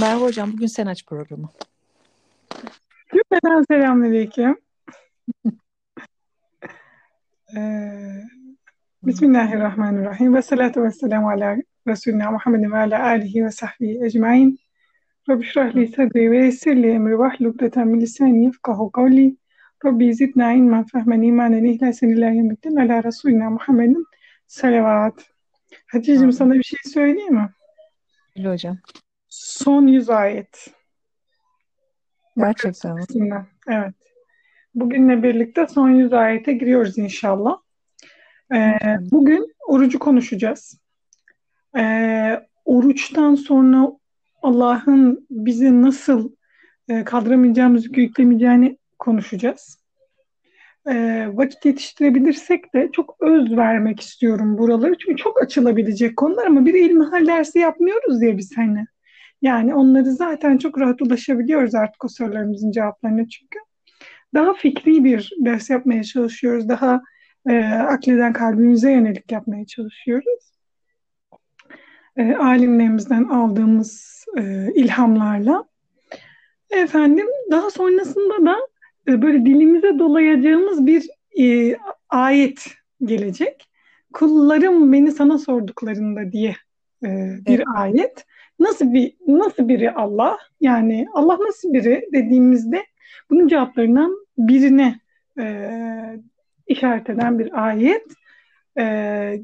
Merhaba hocam, bugün sen aç programı. Cümleden selamünaleyküm. Ee, Bismillahirrahmanirrahim. Ve salatu ve selamu ala Resulina Muhammedin ve ala alihi ve sahbihi ecmain. Rabbi şrah li sadri ve yessir li emri vahlukdeten min lisani yefkahu kavli. Rabbi zidna ilmen fehmen imanen ihlasen ila yemiddin ala Resulina Muhammedin salavat. Hatice'cim sana bir şey söyleyeyim mi? Öyle hocam. Son yüz ayet. Gerçekten mi? Evet. Bugünle birlikte son yüz ayete giriyoruz inşallah. Ee, bugün orucu konuşacağız. Ee, oruçtan sonra Allah'ın bizi nasıl e, kaldıramayacağımız yükü yüklemeyeceğini konuşacağız. Ee, vakit yetiştirebilirsek de çok öz vermek istiyorum buraları. Çünkü çok açılabilecek konular ama bir ilmihal dersi yapmıyoruz diye biz hani. Yani onları zaten çok rahat ulaşabiliyoruz artık o sorularımızın cevaplarına çünkü. Daha fikri bir ders yapmaya çalışıyoruz. Daha e, akleden kalbimize yönelik yapmaya çalışıyoruz. E, alimlerimizden aldığımız e, ilhamlarla. Efendim daha sonrasında da e, böyle dilimize dolayacağımız bir e, ayet gelecek. Kullarım beni sana sorduklarında diye e, bir evet. ayet. Nasıl bir nasıl biri Allah? Yani Allah nasıl biri dediğimizde bunun cevaplarından birine e, işaret eden bir ayet e,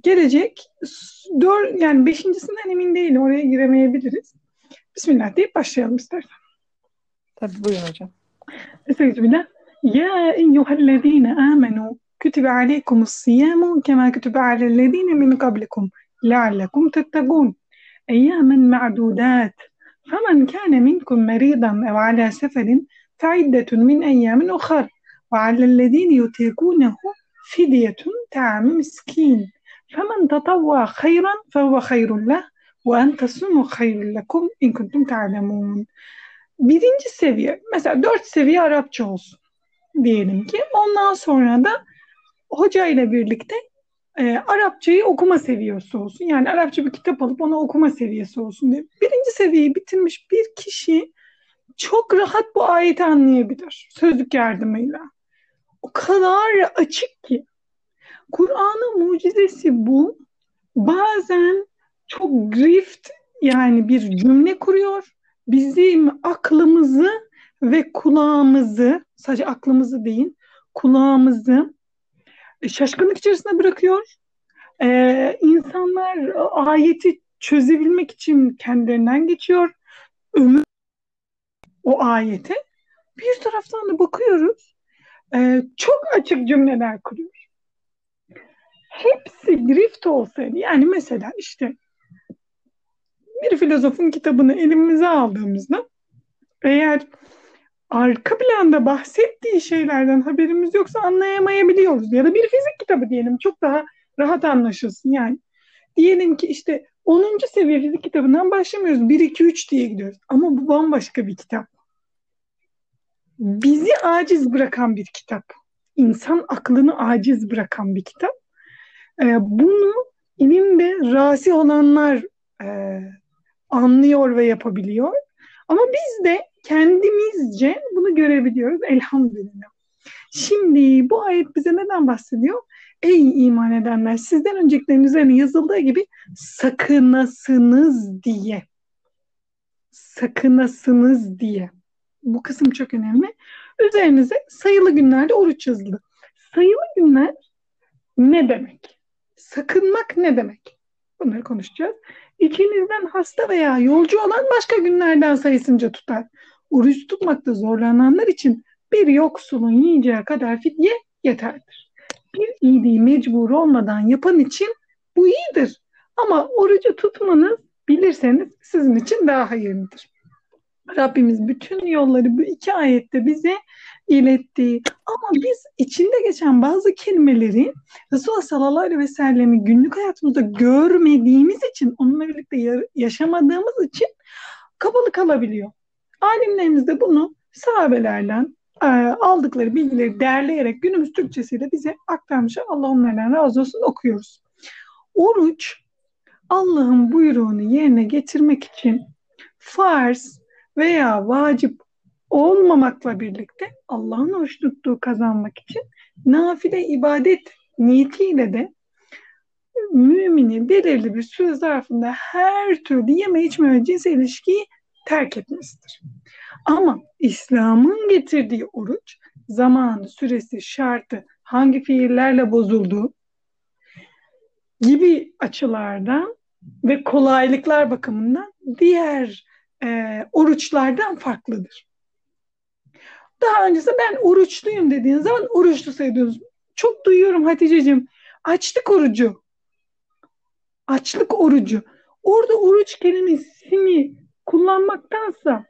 gelecek. Dör, yani beşincisinden emin değilim. Oraya giremeyebiliriz. Bismillah deyip başlayalım istersen. Tabii buyurun hocam. Estağfirullah. Ya eyyühellezine amenu kütübe aleykumus siyamu kema kütübe alellezine min kablikum leallekum tettegûn. أياما معدودات. فمن كان منكم مريضا أو على سفر فعدة من أيام أخر وعلى الذين يطيقونه فدية طعام مسكين. فمن تطوع خيرا فهو خير له وأن تصوموا خير لكم إن كنتم تعلمون. Birinci seviye, mesela dört seviye Arapça olsun. Diyelim ki. Ondan sonra da hoca ile birlikte e, Arapçayı okuma seviyesi olsun. Yani Arapça bir kitap alıp ona okuma seviyesi olsun diye. Birinci seviyeyi bitirmiş bir kişi çok rahat bu ayeti anlayabilir sözlük yardımıyla. O kadar açık ki. Kur'an'ın mucizesi bu. Bazen çok grift yani bir cümle kuruyor. Bizim aklımızı ve kulağımızı sadece aklımızı değil kulağımızı şaşkınlık içerisinde bırakıyor. Ee, insanlar ayeti çözebilmek için kendilerinden geçiyor. Ömür o ayete. Bir taraftan da bakıyoruz. E, çok açık cümleler kuruyor. Hepsi grift olsaydı yani mesela işte bir filozofun kitabını elimize aldığımızda eğer arka planda bahsettiği şeylerden haberimiz yoksa anlayamayabiliyoruz. Ya da bir fizik kitabı diyelim çok daha rahat anlaşılsın yani. Diyelim ki işte 10. seviye fizik kitabından başlamıyoruz. 1, 2, 3 diye gidiyoruz. Ama bu bambaşka bir kitap. Bizi aciz bırakan bir kitap. İnsan aklını aciz bırakan bir kitap. Ee, bunu ilimde rasi olanlar e, anlıyor ve yapabiliyor. Ama biz de kendimizce bunu görebiliyoruz elhamdülillah. Şimdi bu ayet bize neden bahsediyor? Ey iman edenler sizden öncekilerin üzerine yazıldığı gibi sakınasınız diye. Sakınasınız diye. Bu kısım çok önemli. Üzerinize sayılı günlerde oruç yazıldı. Sayılı günler ne demek? Sakınmak ne demek? Bunları konuşacağız. İçinizden hasta veya yolcu olan başka günlerden sayısınca tutar. Oruç tutmakta zorlananlar için bir yoksulun yiyeceği kadar fidye yeterdir. Bir iyiliği mecbur olmadan yapan için bu iyidir. Ama orucu tutmanız bilirseniz sizin için daha hayırlıdır. Rabbimiz bütün yolları bu iki ayette bize iletti. Ama biz içinde geçen bazı kelimeleri Resulullah sallallahu aleyhi ve sellem'i günlük hayatımızda görmediğimiz için, onunla birlikte yaşamadığımız için kapalı kalabiliyor. Alimlerimiz de bunu sahabelerden e, aldıkları bilgileri değerleyerek günümüz Türkçesiyle bize aktarmışlar. Allah onlardan razı olsun okuyoruz. Oruç Allah'ın buyruğunu yerine getirmek için farz veya vacip olmamakla birlikte Allah'ın hoşnutluğu kazanmak için nafile ibadet niyetiyle de müminin belirli bir süre zarfında her türlü yeme içme ve cins ilişkiyi terk etmesidir. Ama İslam'ın getirdiği oruç zamanı, süresi, şartı, hangi fiillerle bozulduğu gibi açılardan ve kolaylıklar bakımından diğer e, oruçlardan farklıdır. Daha öncesinde ben oruçluyum dediğiniz zaman oruçlu sayıyorsunuz. Çok duyuyorum Hatice'cim. Açlık orucu. Açlık orucu. Orada oruç kelimesini kullanmaktansa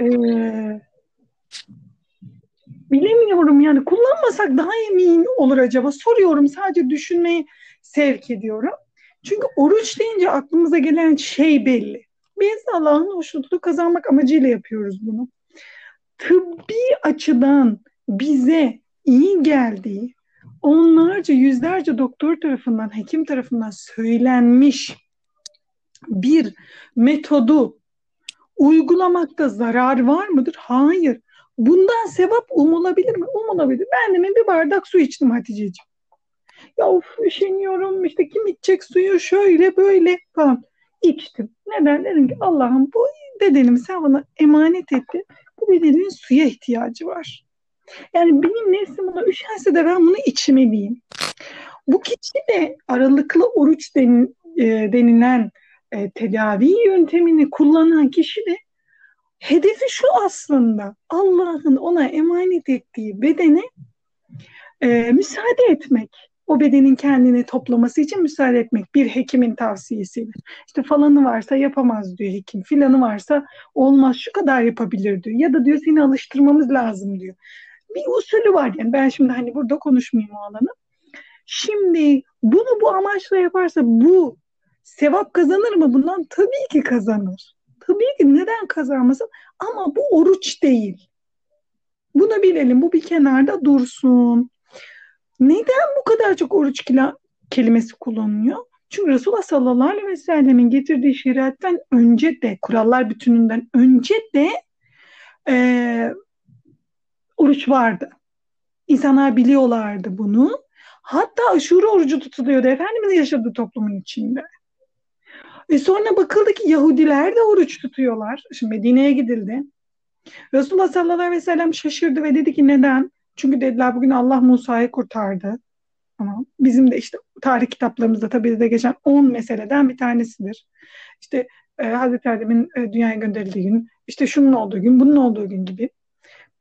e, bilemiyorum yani kullanmasak daha emin olur acaba soruyorum sadece düşünmeyi sevk ediyorum. Çünkü oruç deyince aklımıza gelen şey belli. Biz Allah'ın hoşnutluğu kazanmak amacıyla yapıyoruz bunu. Tıbbi açıdan bize iyi geldiği, onlarca, yüzlerce doktor tarafından, hekim tarafından söylenmiş bir metodu uygulamakta zarar var mıdır? Hayır. Bundan sevap umulabilir mi? Umulabilir. Ben demin bir bardak su içtim Hatice'ciğim. Ya of üşeniyorum işte kim içecek suyu şöyle böyle falan. içtim. Neden? Dedim ki Allah'ım bu bedenimi sen bana emanet etti. Bu bedenin suya ihtiyacı var. Yani benim nefsim buna üşense de ben bunu içmeliyim. Bu kişi de aralıklı oruç den, e, denilen e, tedavi yöntemini kullanan kişi de hedefi şu aslında Allah'ın ona emanet ettiği bedene e, müsaade etmek. O bedenin kendini toplaması için müsaade etmek bir hekimin tavsiyesiyle. İşte falanı varsa yapamaz diyor hekim. Filanı varsa olmaz şu kadar yapabilir diyor. Ya da diyor seni alıştırmamız lazım diyor. Bir usulü var yani ben şimdi hani burada konuşmayayım o alanı. Şimdi bunu bu amaçla yaparsa bu sevap kazanır mı bundan? Tabii ki kazanır. Tabii ki neden kazanmasın? Ama bu oruç değil. Bunu bilelim. Bu bir kenarda dursun. Neden bu kadar çok oruç kelimesi kullanılıyor? Çünkü Resulullah sallallahu aleyhi ve sellemin getirdiği şeriattan önce de, kurallar bütününden önce de e, oruç vardı. İnsanlar biliyorlardı bunu. Hatta aşure orucu tutuluyordu. Efendimiz yaşadığı toplumun içinde. E sonra bakıldı ki Yahudiler de oruç tutuyorlar. Şimdi Medine'ye gidildi. Resulullah sallallahu aleyhi ve sellem şaşırdı ve dedi ki neden? Çünkü dediler bugün Allah Musa'yı kurtardı. Ama bizim de işte tarih kitaplarımızda tabii de geçen 10 meseleden bir tanesidir. İşte e, Hazreti Adem'in e, dünyaya gönderildiği gün, işte şunun olduğu gün, bunun olduğu gün gibi.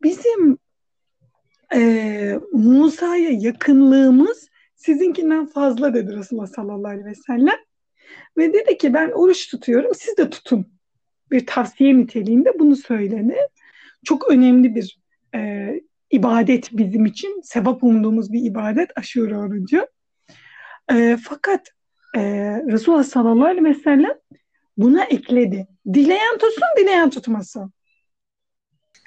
Bizim e, Musa'ya yakınlığımız sizinkinden fazla dedi Resulullah sallallahu aleyhi ve sellem. Ve dedi ki ben oruç tutuyorum siz de tutun. Bir tavsiye niteliğinde bunu söyledi. Çok önemli bir e, ibadet bizim için. Sevap umduğumuz bir ibadet aşure orucu. E, fakat e, Resulullah sallallahu aleyhi ve sellem buna ekledi. Dileyen tutsun, dileyen tutmasın.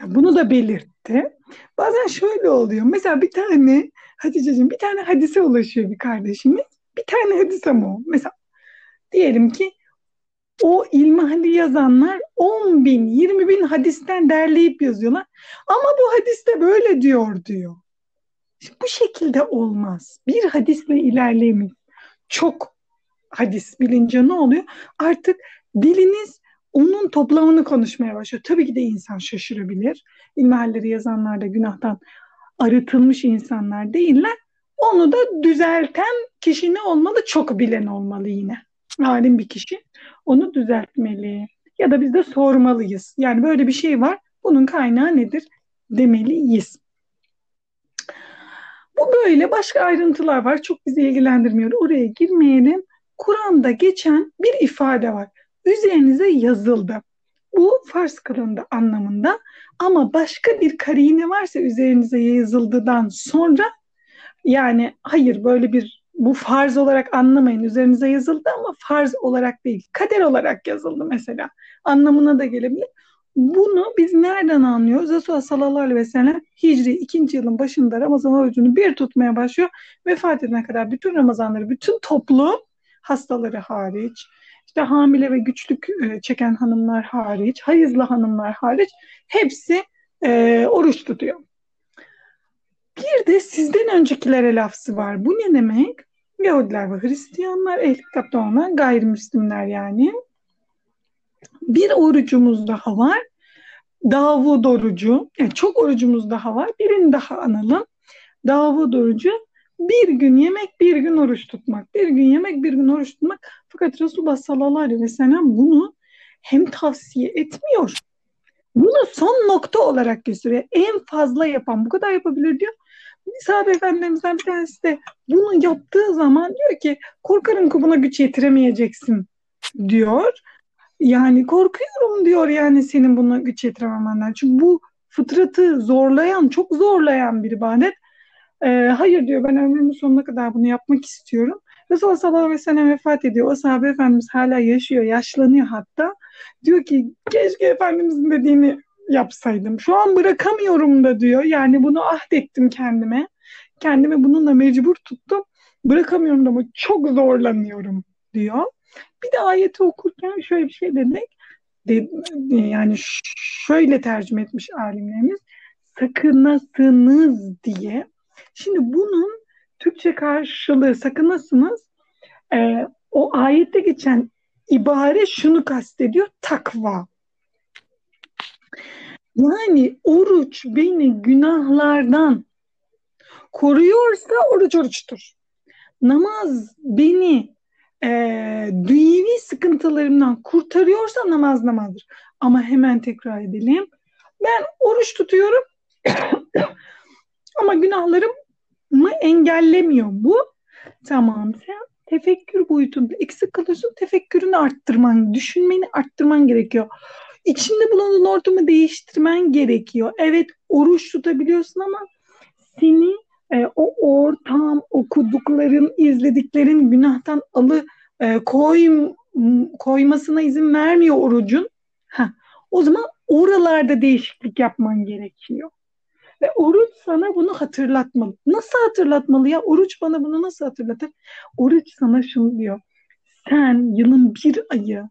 Bunu da belirtti. Bazen şöyle oluyor. Mesela bir tane Hatice'cim bir tane hadise ulaşıyor bir kardeşimiz. Bir tane hadise mi o? Mesela diyelim ki o ilmihali yazanlar 10 bin, 20 bin hadisten derleyip yazıyorlar. Ama bu hadiste böyle diyor diyor. Bu şekilde olmaz. Bir hadisle ilerleyemeyiz. Çok hadis bilince ne oluyor? Artık diliniz onun toplamını konuşmaya başlıyor. Tabii ki de insan şaşırabilir. İlmihalleri yazanlar da günahtan arıtılmış insanlar değiller. Onu da düzelten kişi ne olmalı? Çok bilen olmalı yine. Alim bir kişi. Onu düzeltmeli. Ya da biz de sormalıyız. Yani böyle bir şey var. Bunun kaynağı nedir? Demeliyiz. Bu böyle başka ayrıntılar var. Çok bizi ilgilendirmiyor. Oraya girmeyelim. Kur'an'da geçen bir ifade var üzerinize yazıldı. Bu farz kılındı anlamında ama başka bir karine varsa üzerinize yazıldıdan sonra yani hayır böyle bir bu farz olarak anlamayın üzerinize yazıldı ama farz olarak değil kader olarak yazıldı mesela anlamına da gelebilir. Bunu biz nereden anlıyoruz? Resulullah sallallahu aleyhi ve sellem Hicri ikinci yılın başında Ramazan orucunu bir tutmaya başlıyor. Vefat edene kadar bütün Ramazanları, bütün toplum hastaları hariç, işte hamile ve güçlük e, çeken hanımlar hariç, hayızlı hanımlar hariç hepsi e, oruç tutuyor. Bir de sizden öncekilere lafzı var. Bu ne demek? Yahudiler ve Hristiyanlar, ehl kitapta olan gayrimüslimler yani. Bir orucumuz daha var. Davud orucu. Yani çok orucumuz daha var. Birini daha analım. Davud orucu bir gün yemek, bir gün oruç tutmak. Bir gün yemek, bir gün oruç tutmak. Fakat Resulullah sallallahu aleyhi ve sellem bunu hem tavsiye etmiyor. Bunu son nokta olarak gösteriyor. En fazla yapan bu kadar yapabilir diyor. Sahabe efendilerimizden bir tanesi de bunu yaptığı zaman diyor ki korkarım ki buna güç yetiremeyeceksin diyor. Yani korkuyorum diyor yani senin buna güç yetirememenden. Çünkü bu fıtratı zorlayan, çok zorlayan bir ibadet. Ee, hayır diyor ben ömrümün sonuna kadar bunu yapmak istiyorum. Resulullah sallallahu aleyhi ve sellem vefat ediyor. O sahabe efendimiz hala yaşıyor, yaşlanıyor hatta. Diyor ki keşke efendimizin dediğini yapsaydım. Şu an bırakamıyorum da diyor. Yani bunu ahdettim kendime. Kendimi bununla mecbur tuttum. Bırakamıyorum da ama çok zorlanıyorum diyor. Bir de ayeti okurken şöyle bir şey dedik. De, yani şöyle tercüme etmiş alimlerimiz. Sakınasınız diye. Şimdi bunun Türkçe karşılığı sakınasınız. E, o ayette geçen ibare şunu kastediyor. Takva. Yani oruç beni günahlardan koruyorsa oruç oruçtur. Namaz beni e, dünyevi sıkıntılarımdan kurtarıyorsa namaz namazdır. Ama hemen tekrar edelim. Ben oruç tutuyorum ama günahlarımı engellemiyor bu. Tamam sen tefekkür boyutunda eksik kalıyorsun. Tefekkürünü arttırman, düşünmeni arttırman gerekiyor. İçinde bulunduğun ortamı değiştirmen gerekiyor. Evet oruç tutabiliyorsun ama seni e, o ortam, okudukların, izlediklerin günahtan alı e, koy, koymasına izin vermiyor orucun. Heh, o zaman oralarda değişiklik yapman gerekiyor. Ve oruç sana bunu hatırlatmalı. Nasıl hatırlatmalı ya? Oruç bana bunu nasıl hatırlatır? Oruç sana şunu diyor. Sen yılın bir ayı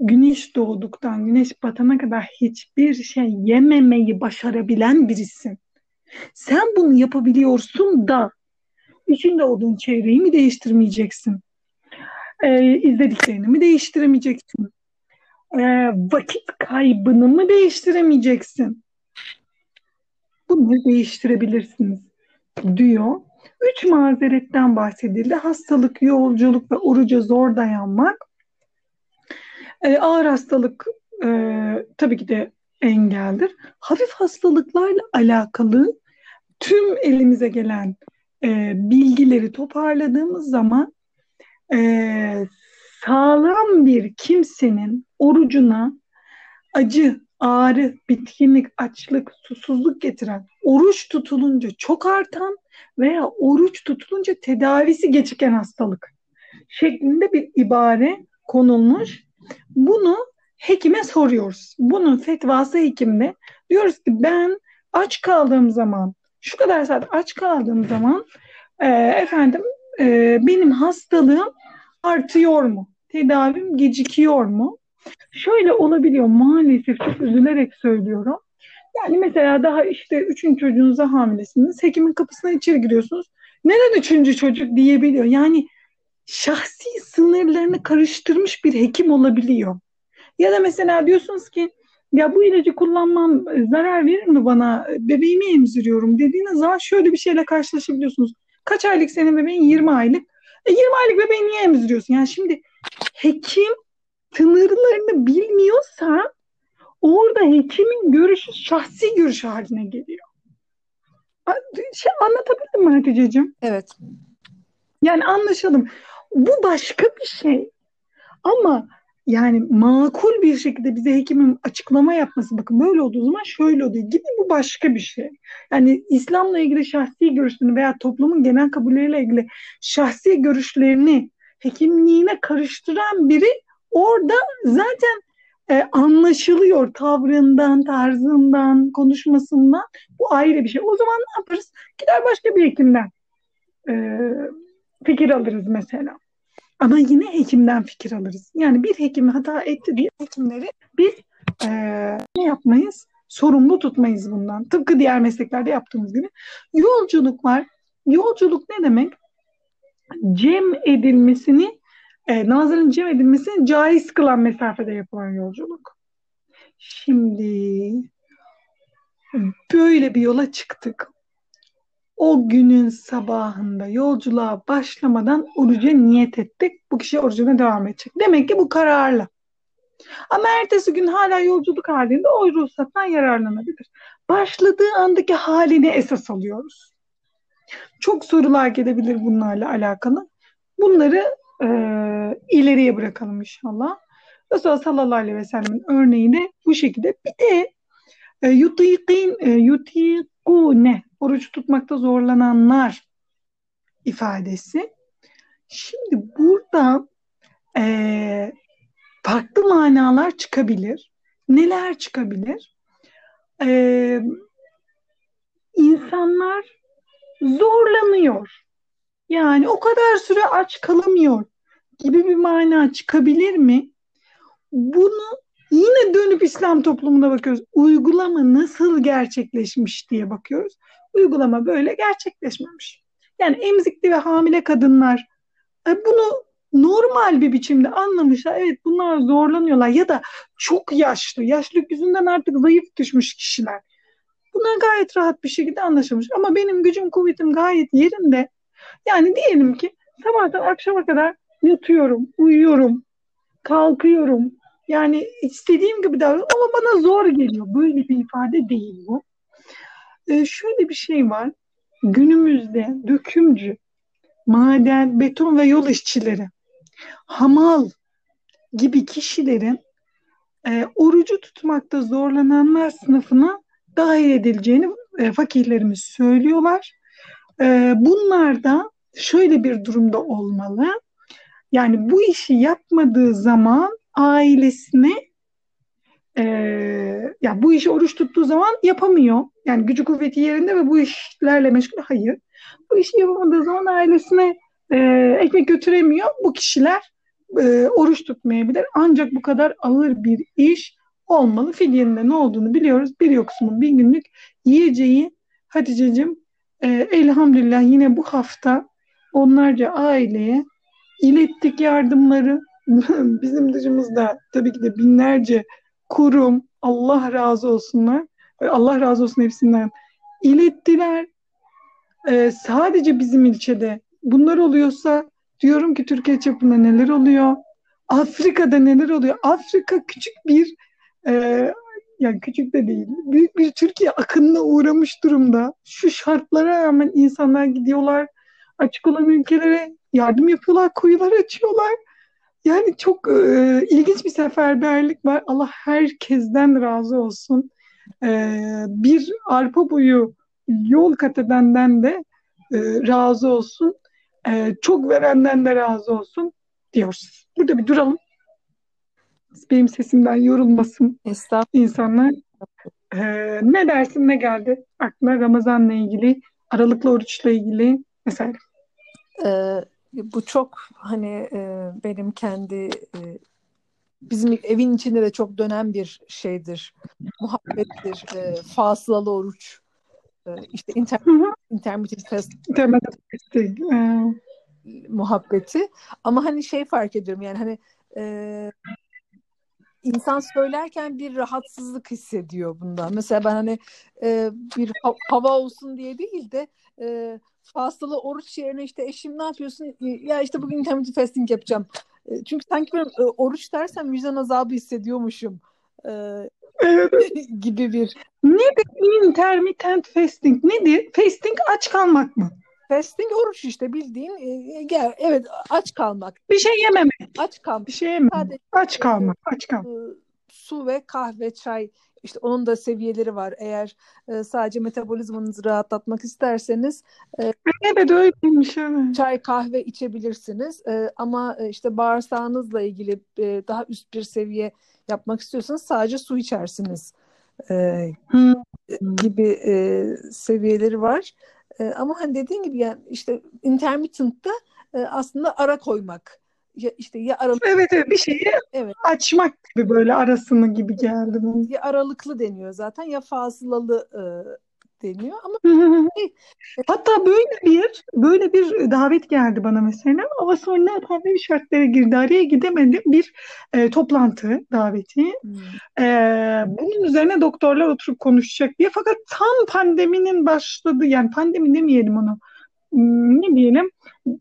güneş doğduktan güneş batana kadar hiçbir şey yememeyi başarabilen birisin. Sen bunu yapabiliyorsun da içinde olduğun çevreyi mi değiştirmeyeceksin? Ee, izlediklerini mi değiştiremeyeceksin? Ee, vakit kaybını mı değiştiremeyeceksin? Bunları değiştirebilirsiniz diyor. Üç mazeretten bahsedildi. Hastalık, yolculuk ve oruca zor dayanmak. Ee, ağır hastalık e, tabii ki de engeldir. Hafif hastalıklarla alakalı tüm elimize gelen e, bilgileri toparladığımız zaman e, sağlam bir kimsenin orucuna acı, ağrı, bitkinlik, açlık, susuzluk getiren, oruç tutulunca çok artan veya oruç tutulunca tedavisi geciken hastalık şeklinde bir ibare konulmuş. Bunu hekime soruyoruz. Bunun fetvası hekimde. Diyoruz ki ben aç kaldığım zaman şu kadar saat aç kaldığım zaman e, efendim e, benim hastalığım artıyor mu? Tedavim gecikiyor mu? Şöyle olabiliyor maalesef çok üzülerek söylüyorum. Yani mesela daha işte üçüncü çocuğunuza hamilesiniz. Hekimin kapısına içeri giriyorsunuz. Neden üçüncü çocuk diyebiliyor. Yani şahsi sınırlarını karıştırmış bir hekim olabiliyor. Ya da mesela diyorsunuz ki ya bu ilacı kullanmam zarar verir mi bana? Bebeğimi emziriyorum dediğiniz zaman şöyle bir şeyle karşılaşabiliyorsunuz. Kaç aylık senin bebeğin? 20 aylık. E 20 aylık bebeği niye emziriyorsun? Yani şimdi hekim sınırlarını bilmiyorsa orada hekimin görüşü şahsi görüş haline geliyor. Şey anlatabildim mi Hatice'ciğim? Evet. Yani anlaşalım. Bu başka bir şey. Ama yani makul bir şekilde bize hekimin açıklama yapması bakın böyle olduğu zaman şöyle oluyor gibi bu başka bir şey. Yani İslam'la ilgili şahsi görüşlerini veya toplumun genel kabulleriyle ilgili şahsi görüşlerini hekimliğine karıştıran biri orada zaten e, anlaşılıyor tavrından, tarzından, konuşmasından. Bu ayrı bir şey. O zaman ne yaparız? Gider başka bir hekimden e, fikir alırız mesela. Ama yine hekimden fikir alırız. Yani bir hekim hata etti diye hekimleri biz e, ne yapmayız? Sorumlu tutmayız bundan. Tıpkı diğer mesleklerde yaptığımız gibi. Yolculuk var. Yolculuk ne demek? Cem edilmesini, e, namazların cem edilmesini caiz kılan mesafede yapılan yolculuk. Şimdi böyle bir yola çıktık. O günün sabahında yolculuğa başlamadan oruca niyet ettik. Bu kişi orucuna devam edecek. Demek ki bu kararlı. Ama ertesi gün hala yolculuk halinde o ruhsattan yararlanabilir. Başladığı andaki halini esas alıyoruz. Çok sorular gelebilir bunlarla alakalı. Bunları e, ileriye bırakalım inşallah. Resulullah sallallahu aleyhi ve sellem'in örneği de bu şekilde. Bir de e, yutikin, e, yutikune, oruç tutmakta zorlananlar ifadesi. Şimdi burada e, farklı manalar çıkabilir. Neler çıkabilir? E, insanlar zorlanıyor. Yani o kadar süre aç kalamıyor gibi bir mana çıkabilir mi? Bunu yine dönüp İslam toplumuna bakıyoruz. Uygulama nasıl gerçekleşmiş diye bakıyoruz. Uygulama böyle gerçekleşmemiş. Yani emzikli ve hamile kadınlar e, bunu normal bir biçimde anlamışlar. Evet bunlar zorlanıyorlar ya da çok yaşlı, yaşlılık yüzünden artık zayıf düşmüş kişiler. Buna gayet rahat bir şekilde anlaşılmış. Ama benim gücüm, kuvvetim gayet yerinde. Yani diyelim ki sabahtan akşama kadar yatıyorum, uyuyorum, kalkıyorum. Yani istediğim gibi davranıyorum ama bana zor geliyor. Böyle bir ifade değil bu. Ee, şöyle bir şey var. Günümüzde dökümcü, maden, beton ve yol işçileri, hamal gibi kişilerin e, orucu tutmakta zorlananlar sınıfına dahil edileceğini e, fakirlerimiz söylüyorlar. E, bunlar da şöyle bir durumda olmalı. Yani bu işi yapmadığı zaman ailesine e, ya bu işi oruç tuttuğu zaman yapamıyor. Yani gücü kuvveti yerinde ve bu işlerle meşgul. Hayır. Bu işi yapamadığı zaman ailesine e, ekmek götüremiyor. Bu kişiler e, oruç tutmayabilir. Ancak bu kadar ağır bir iş olmalı. Fidyenin de ne olduğunu biliyoruz. Bir yoksumun bir günlük yiyeceği Hatice'cim e, elhamdülillah yine bu hafta onlarca aileye ilettik yardımları. Bizim dışımızda tabii ki de binlerce kurum Allah razı olsunlar. Allah razı olsun hepsinden. ilettiler. E, sadece bizim ilçede bunlar oluyorsa diyorum ki Türkiye çapında neler oluyor? Afrika'da neler oluyor? Afrika küçük bir e, yani küçük de değil. Büyük bir Türkiye akınına uğramış durumda. Şu şartlara rağmen insanlar gidiyorlar. Açık olan ülkelere yardım yapıyorlar, kuyular açıyorlar. Yani çok e, ilginç bir seferberlik var. Allah herkesten razı olsun. E, bir arpa boyu yol kat edenden de e, razı olsun. E, çok verenden de razı olsun diyoruz. Burada bir duralım benim sesimden yorulmasın insanlar. Ee, ne dersin ne geldi aklına Ramazan'la ilgili, aralıklı oruçla ilgili mesela? Ee, bu çok hani e, benim kendi e, bizim evin içinde de çok dönen bir şeydir. Muhabbettir. E, fasılalı oruç. E, işte inter intermittent fast e, muhabbeti. Ama hani şey fark ediyorum yani hani e, insan söylerken bir rahatsızlık hissediyor bundan. Mesela ben hani e, bir ha- hava olsun diye değil de e, fasılı oruç yerine işte eşim ne yapıyorsun? Ya işte bugün intermittent fasting yapacağım. E, çünkü sanki ben e, oruç dersem vicdan azabı hissediyormuşum. E, evet. gibi bir. Nedir intermittent fasting? Nedir? Fasting aç kalmak mı? Fasting oruç işte bildiğin e, gel evet aç kalmak. Bir şey yememek. Aç kalmak. Bir şey yememek. Sadece, aç kalmak. Aç kalmak. E, su ve kahve, çay işte onun da seviyeleri var. Eğer e, sadece metabolizmanızı rahatlatmak isterseniz e, evet öyleymiş evet. Çay, kahve içebilirsiniz. E, ama e, işte bağırsağınızla ilgili e, daha üst bir seviye yapmak istiyorsanız sadece su içersiniz. E, hmm. gibi e, seviyeleri var. E, ama hani dediğin gibi yani işte intermittent'ta e, aslında ara koymak ya işte ya aralıklı Evet evet bir şeyi evet açmak gibi böyle arasını gibi geldi bana. ya aralıklı deniyor zaten ya fazlalı e, deniyor ama şey, Hatta böyle bir böyle bir davet geldi bana mesela ama sonra pandemi şartları girdi. Araya gidemedim. Bir e, toplantı daveti. hmm, E, bunun üzerine doktorlar oturup konuşacak diye. Fakat tam pandeminin başladığı yani pandemi demeyelim onu. Hmm, ne diyelim?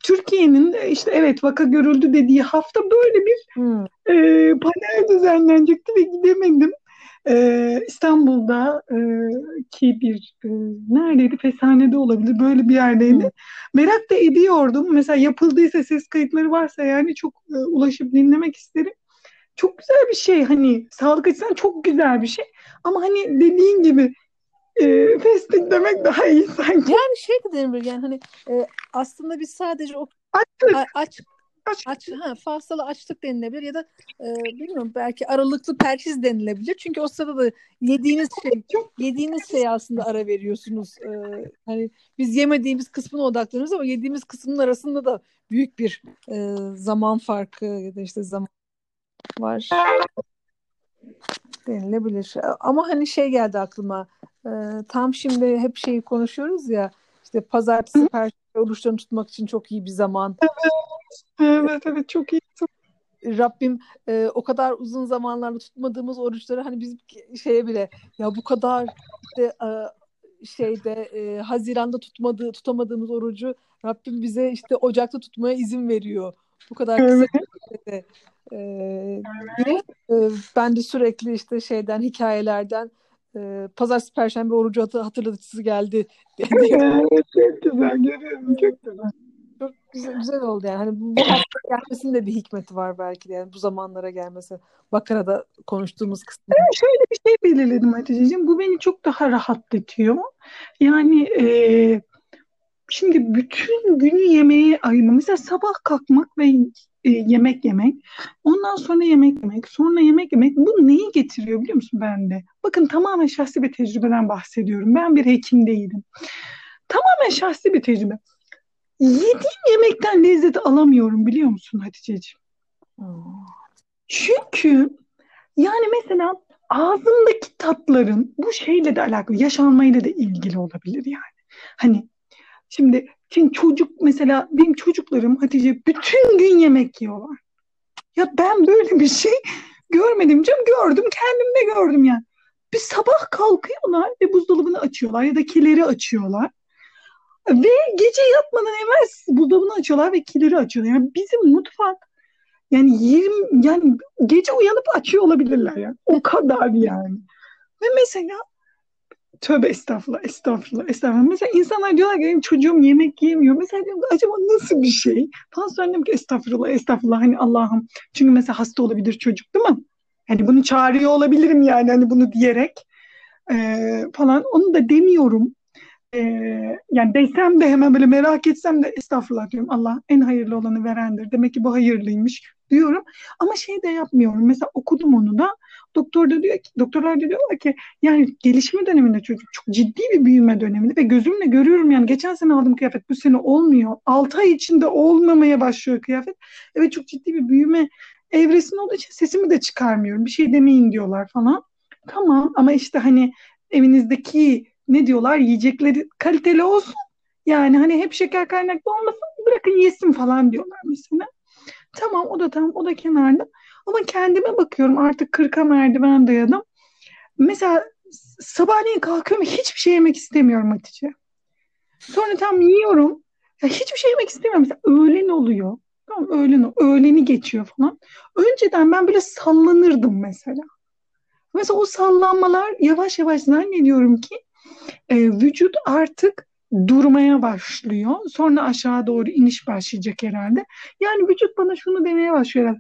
Türkiye'nin e, işte evet vaka görüldü dediği hafta böyle bir hmm, e, panel düzenlenecekti ve gidemedim. E, İstanbul'da e, ki bir e, neredeydi? Feshane'de olabilir. Böyle bir yerdeydi. hmm. Merak da ediyordum. Mesela yapıldıysa ses kayıtları varsa yani çok e, ulaşıp dinlemek isterim. Çok güzel bir şey hani sağlık açısından çok güzel bir şey. Ama hani dediğin gibi e, festik demek daha iyi sanki. Yani şey de denilir yani hani e, aslında biz sadece o Açlık, a- aç aç ha fazlalı açlık denilebilir ya da e, bilmiyorum belki aralıklı perhiz denilebilir. Çünkü o sırada da yediğiniz şey Çok yediğiniz şey aslında ara veriyorsunuz. E, hani biz yemediğimiz kısmına odaklanıyoruz ama yediğimiz kısmın arasında da büyük bir e, zaman farkı ya da işte zaman var denilebilir. Ama hani şey geldi aklıma. e, tam şimdi hep şeyi konuşuyoruz ya işte pazartesi, perşembe oruçlarını tutmak için çok iyi bir zaman. Evet evet çok iyi. Rabbim e, o kadar uzun zamanlarda tutmadığımız oruçları hani biz şeye bile ya bu kadar işte, e, şeyde e, Haziran'da tutmadığı tutamadığımız orucu Rabbim bize işte Ocak'ta tutmaya izin veriyor. Bu kadar kısa sürede. E, e, ben de sürekli işte şeyden hikayelerden e, Pazartesi Perşembe orucu hatı- hatırlatıcısı geldi Evet, çok güzel görüyorum çok güzel. Çok güzel, güzel oldu yani. Hani bu, bu gelmesinin de bir hikmeti var belki de yani bu zamanlara gelmesi. Bakara'da konuştuğumuz kısmı. Şöyle bir şey belirledim Hatice'ciğim. Bu beni çok daha rahatlatıyor. Yani e, şimdi bütün günü yemeğe ayırma. Mesela sabah kalkmak ve e, yemek yemek. Ondan sonra yemek yemek. Sonra yemek yemek. Bu neyi getiriyor biliyor musun bende? Bakın tamamen şahsi bir tecrübeden bahsediyorum. Ben bir hekim değilim. Tamamen şahsi bir tecrübe. Yediğim yemekten lezzet alamıyorum biliyor musun Hatice'ciğim? Hmm. Çünkü yani mesela ağzımdaki tatların bu şeyle de alakalı, yaşanmayla da ilgili olabilir yani. Hani şimdi şimdi çocuk mesela benim çocuklarım Hatice bütün gün yemek yiyorlar. Ya ben böyle bir şey görmedim canım gördüm kendim de gördüm yani. Bir sabah kalkıyorlar ve buzdolabını açıyorlar ya da kileri açıyorlar. Ve gece yatmadan evvel buzdolabını açıyorlar ve kileri açıyorlar. Yani bizim mutfak yani 20 yani gece uyanıp açıyor olabilirler yani. O kadar yani. Ve mesela tövbe estağfurullah, estağfurullah, estağfurullah. Mesela insanlar diyorlar ki çocuğum yemek yemiyor. Mesela diyorum acaba nasıl bir şey? Falan söylüyorum ki estağfurullah, estağfurullah. Hani Allah'ım. Çünkü mesela hasta olabilir çocuk değil mi? Hani bunu çağırıyor olabilirim yani hani bunu diyerek Ee, falan. Onu da demiyorum. Ee, yani desem de hemen böyle merak etsem de estağfurullah diyorum. Allah en hayırlı olanı verendir. Demek ki bu hayırlıymış diyorum. Ama şey de yapmıyorum. Mesela okudum onu da. Doktor da diyor ki, doktorlar da diyorlar ki yani gelişme döneminde çocuk çok ciddi bir büyüme döneminde ve gözümle görüyorum yani geçen sene aldığım kıyafet bu sene olmuyor. 6 ay içinde olmamaya başlıyor kıyafet. Evet çok ciddi bir büyüme evresinde olduğu için sesimi de çıkarmıyorum. Bir şey demeyin diyorlar falan. Tamam ama işte hani evinizdeki ne diyorlar yiyecekleri kaliteli olsun. Yani hani hep şeker kaynaklı olmasın bırakın yesin falan diyorlar mesela. Tamam o da tamam o da kenarda. Ama kendime bakıyorum artık kırka merdiven dayadım. Mesela sabahleyin kalkıyorum hiçbir şey yemek istemiyorum Hatice. Sonra tam yiyorum. Ya hiçbir şey yemek istemiyorum. Mesela öğlen oluyor. Tamam öğlen öğleni geçiyor falan. Önceden ben böyle sallanırdım mesela. Mesela o sallanmalar yavaş yavaş zannediyorum ki e, vücut artık durmaya başlıyor. Sonra aşağı doğru iniş başlayacak herhalde. Yani vücut bana şunu demeye başlıyor herhalde.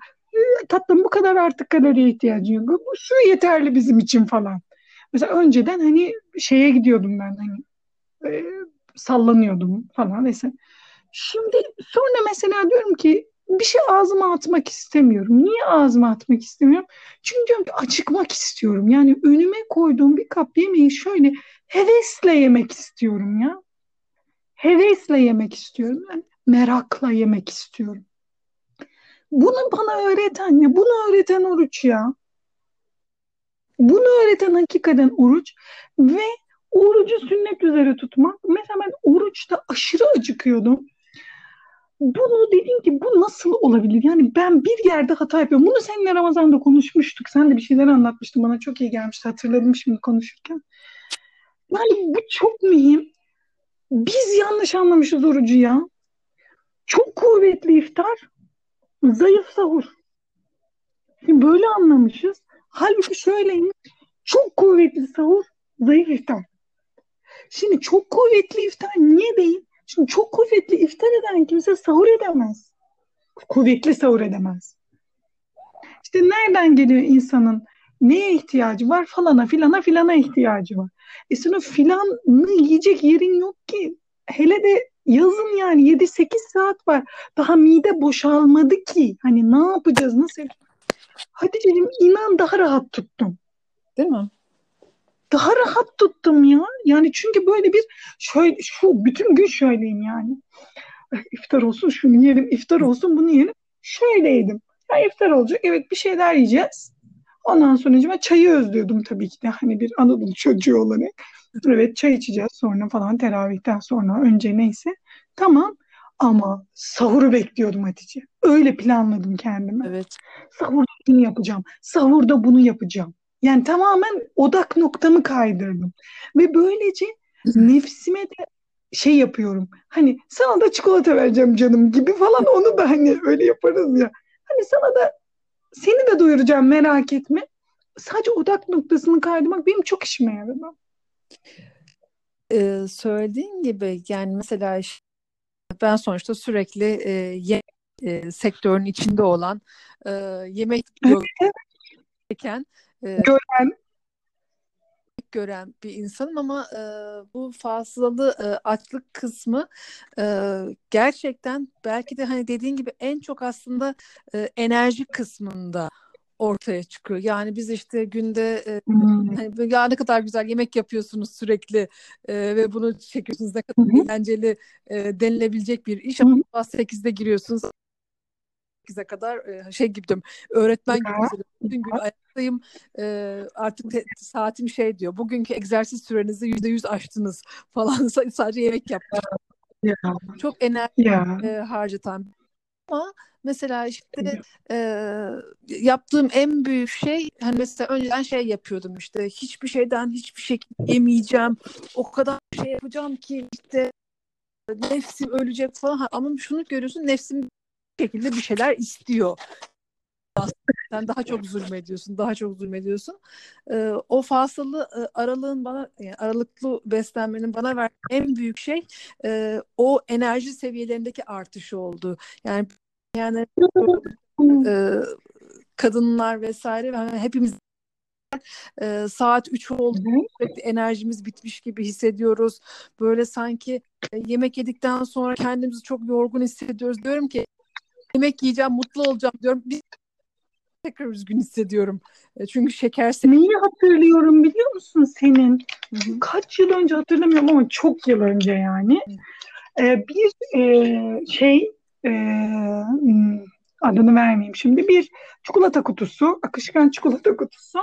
"E, Tatlım bu kadar artık kaloriye ihtiyacın yok. Bu şu yeterli bizim için falan. Mesela önceden hani şeye gidiyordum ben hani e, sallanıyordum falan mesela. Şimdi sonra mesela diyorum ki bir şey ağzıma atmak istemiyorum. Niye ağzıma atmak istemiyorum? Çünkü diyorum ki acıkmak istiyorum. Yani önüme koyduğum bir kap yemeği şöyle hevesle yemek istiyorum ya. Hevesle yemek istiyorum. Yani merakla yemek istiyorum. Bunu bana öğreten ne? Bunu öğreten oruç ya. Bunu öğreten hakikaten oruç ve orucu sünnet üzere tutmak. Mesela ben oruçta aşırı acıkıyordum. Bunu dedim ki bu nasıl olabilir? Yani ben bir yerde hata yapıyorum. Bunu seninle Ramazan'da konuşmuştuk. Sen de bir şeyler anlatmıştın. Bana çok iyi gelmişti. Hatırladım şimdi konuşurken. Yani bu çok mühim. Biz yanlış anlamışız orucu ya. Çok kuvvetli iftar, zayıf sahur. Şimdi böyle anlamışız. Halbuki şöyleymiş. Çok kuvvetli sahur, zayıf iftar. Şimdi çok kuvvetli iftar niye değil? Şimdi çok kuvvetli iftar eden kimse sahur edemez. Kuvvetli sahur edemez. İşte nereden geliyor insanın neye ihtiyacı var? Falana filana filana ihtiyacı var. E sonra filanı yiyecek yerin yok ki. Hele de yazın yani 7-8 saat var. Daha mide boşalmadı ki. Hani ne yapacağız? Nasıl? Hatice'cim inan daha rahat tuttum. Değil mi? Daha rahat tuttum ya. Yani çünkü böyle bir şöyle şu bütün gün şöyleyim yani. İftar olsun şunu yiyelim, iftar olsun bunu yiyelim. Şöyleydim. Ya iftar olacak. Evet bir şeyler yiyeceğiz. Ondan sonra çayı özlüyordum tabii ki de hani bir Anadolu çocuğu olarak. Evet çay içeceğiz sonra falan teravihten sonra önce neyse. Tamam ama sahuru bekliyordum Hatice. Öyle planladım kendime. Evet. Sahurda bunu yapacağım. Sahurda bunu yapacağım. Yani tamamen odak noktamı kaydırdım. Ve böylece nefsime de şey yapıyorum. Hani sana da çikolata vereceğim canım gibi falan onu da hani öyle yaparız ya. Hani sana da seni de doyuracağım merak etme. Sadece odak noktasını kaydırmak benim çok işime yaradı. Ee, söylediğin gibi yani mesela ben sonuçta sürekli e, yemek e, sektörün içinde olan e, yemek çeken e, gören gören bir insanım ama e, bu fazlalı e, açlık kısmı e, gerçekten belki de hani dediğin gibi en çok aslında e, enerji kısmında ortaya çıkıyor. Yani biz işte günde e, hmm. hani ya ne kadar güzel yemek yapıyorsunuz sürekli e, ve bunu çekiyorsunuz ne kadar hmm. eğlenceli e, denilebilecek bir iş ama hmm. 8'de giriyorsunuz 8'e kadar e, şey gibi diyorum öğretmen gibi bütün gün ayaktayım. E, artık te, saatim şey diyor bugünkü egzersiz sürenizi %100 aştınız falan. Sadece yemek yaptım. Yeah. Çok enerji yeah. e, harcatan. Ama mesela işte e, yaptığım en büyük şey hani mesela önceden şey yapıyordum işte hiçbir şeyden hiçbir şey yemeyeceğim. O kadar şey yapacağım ki işte nefsim ölecek falan. Ama şunu görüyorsun nefsim şekilde bir şeyler istiyor sen daha çok zulmediyorsun, daha çok zulmediyorsun. Ee, o fasılı e, aralığın bana, yani aralıklı beslenmenin bana verdiği en büyük şey e, o enerji seviyelerindeki artışı oldu. Yani yani e, kadınlar vesaire yani hepimiz e, saat 3 oldu sürekli enerjimiz bitmiş gibi hissediyoruz. Böyle sanki e, yemek yedikten sonra kendimizi çok yorgun hissediyoruz. Diyorum ki yemek yiyeceğim, mutlu olacağım diyorum. Bir tekrar üzgün hissediyorum. E, çünkü şeker Neyi hatırlıyorum biliyor musun senin? Hı-hı. Kaç yıl önce hatırlamıyorum ama çok yıl önce yani. Ee, bir e, şey e, adını vermeyeyim şimdi bir çikolata kutusu, akışkan çikolata kutusu.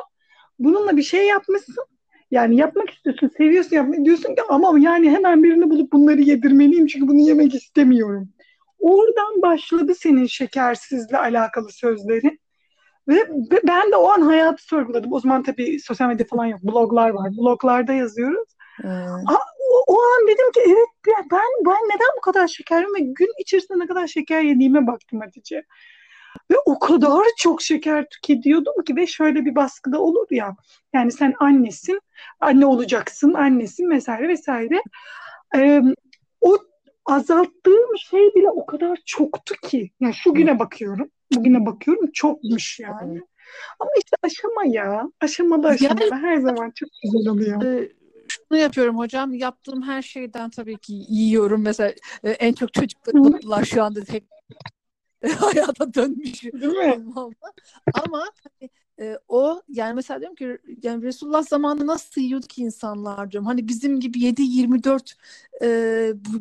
Bununla bir şey yapmışsın. Yani yapmak istiyorsun, seviyorsun yapmayı diyorsun ki ama yani hemen birini bulup bunları yedirmeliyim çünkü bunu yemek istemiyorum. Oradan başladı senin şekersizle alakalı sözleri. Ve, ben de o an hayatı sorguladım. O zaman tabii sosyal medya falan yok. Bloglar var. Bloglarda yazıyoruz. Hmm. O, o an dedim ki evet ben ben neden bu kadar şekerim ve gün içerisinde ne kadar şeker yediğime baktım Hatice. Ve o kadar çok şeker tüketiyordum ki ve şöyle bir baskıda olur ya. Yani sen annesin, anne olacaksın, annesin vesaire vesaire. Ee, o azalttığım şey bile o kadar çoktu ki. Yani şu güne bakıyorum, bugüne bakıyorum çokmuş yani. Ama işte aşama ya. Aşamada aşamada yani, her zaman çok güzel oluyor. E, şunu yapıyorum hocam. Yaptığım her şeyden tabii ki yiyorum. Mesela e, en çok çocuklar şu anda tek hayata dönmüş. Değil mi? Ama hani, e, o yani mesela diyorum ki yani Resulullah zamanında nasıl yiyordu ki insanlar diyorum. Hani bizim gibi 7-24 e,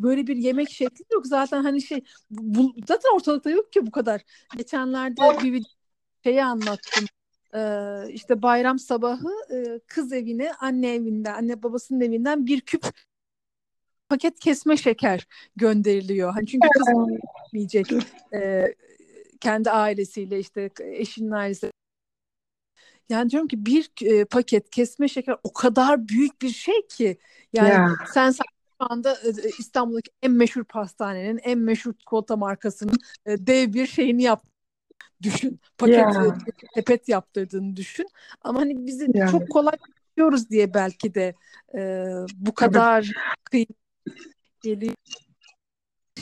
böyle bir yemek şekli yok. Zaten hani şey bu, zaten ortalıkta yok ki bu kadar. Geçenlerde bir şeyi anlattım. Ee, işte bayram sabahı e, kız evine anne evinden anne babasının evinden bir küp paket kesme şeker gönderiliyor. Hani çünkü kız yiyecek e, kendi ailesiyle işte eşinin ailesi yani diyorum ki bir e, paket kesme şeker o kadar büyük bir şey ki yani yeah. sen şu anda e, İstanbul'daki en meşhur pastanenin en meşhur çikolata markasının e, dev bir şeyini yap düşün. Paket yeah. sepet yaptırdığını düşün. Ama hani bizi yani. çok kolay yapıyoruz diye belki de e, bu kadar kıymetli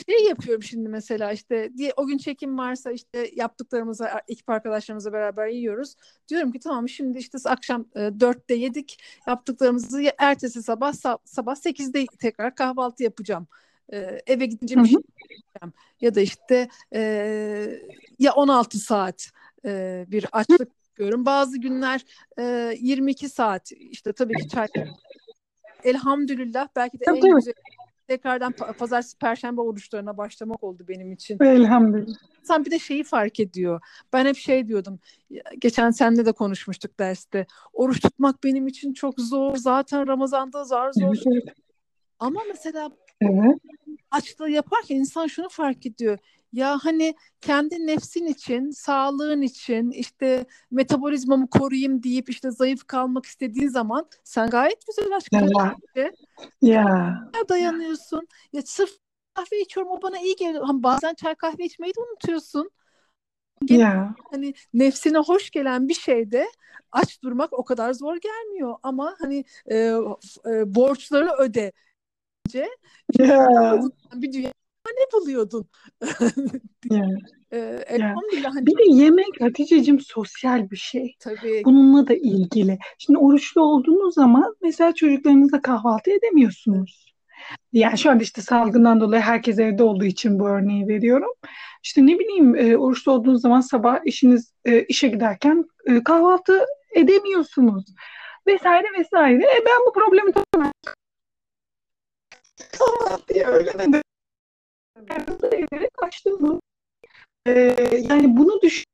şey yapıyorum şimdi mesela işte diye o gün çekim varsa işte yaptıklarımızı ekip arkadaşlarımızla beraber yiyoruz. Diyorum ki tamam şimdi işte akşam e, 4'te yedik yaptıklarımızı ertesi sabah sabah 8'de tekrar kahvaltı yapacağım. E, eve gidince bir şey yapacağım. Ya da işte e, ya 16 saat e, bir açlık yapıyorum. Bazı günler e, 22 saat işte tabii ki çay elhamdülillah belki de en güzel tekrardan pazartesi perşembe oruçlarına başlamak oldu benim için. Elhamdülillah. Sen bir de şeyi fark ediyor. Ben hep şey diyordum. Geçen seninle de konuşmuştuk derste. Oruç tutmak benim için çok zor. Zaten Ramazan'da zar zor. Evet. Ama mesela evet. açlığı yaparken insan şunu fark ediyor. Ya hani kendi nefsin için, sağlığın için, işte metabolizmamı koruyayım deyip işte zayıf kalmak istediğin zaman sen gayet güzel aşk ya. ya. dayanıyorsun. Ya sırf kahve içiyorum o bana iyi geliyor. Hani bazen çay kahve içmeyi de unutuyorsun. Ya. Hani nefsine hoş gelen bir şeyde aç durmak o kadar zor gelmiyor ama hani e, e, borçları öde yeah. bir dünya ne buluyordun? yani. Ee, elhamdülillah. Hani... Bir de yemek Hatice'cim sosyal bir şey. Tabii. Bununla da ilgili. Şimdi oruçlu olduğunuz zaman mesela çocuklarınızla kahvaltı edemiyorsunuz. Yani şu anda işte salgından dolayı herkes evde olduğu için bu örneği veriyorum. İşte ne bileyim e, oruçlu olduğunuz zaman sabah işiniz e, işe giderken e, kahvaltı edemiyorsunuz. Vesaire vesaire. E, ben bu problemi tamam diye öyle dedim ederek açtım bunu. Ee, yani bunu düşün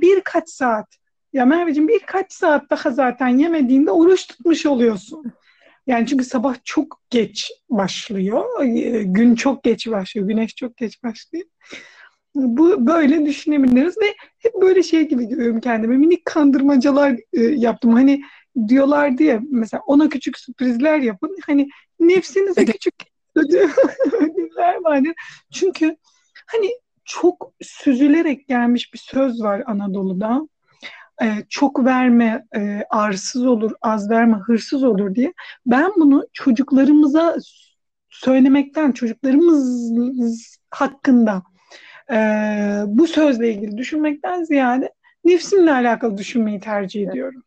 birkaç saat. Ya Merveciğim birkaç saat daha zaten yemediğinde oruç tutmuş oluyorsun. Yani çünkü sabah çok geç başlıyor. Ee, gün çok geç başlıyor. Güneş çok geç başlıyor. Bu böyle düşünebiliriz ve hep böyle şey gibi görüyorum kendime. Minik kandırmacalar e, yaptım. Hani diyorlar diye mesela ona küçük sürprizler yapın. Hani nefsinize küçük ödüller vardır. Çünkü hani çok süzülerek gelmiş bir söz var Anadolu'da. Ee, çok verme e, arsız olur, az verme hırsız olur diye. Ben bunu çocuklarımıza söylemekten, çocuklarımız hakkında e, bu sözle ilgili düşünmekten ziyade nefsimle alakalı düşünmeyi tercih ediyorum.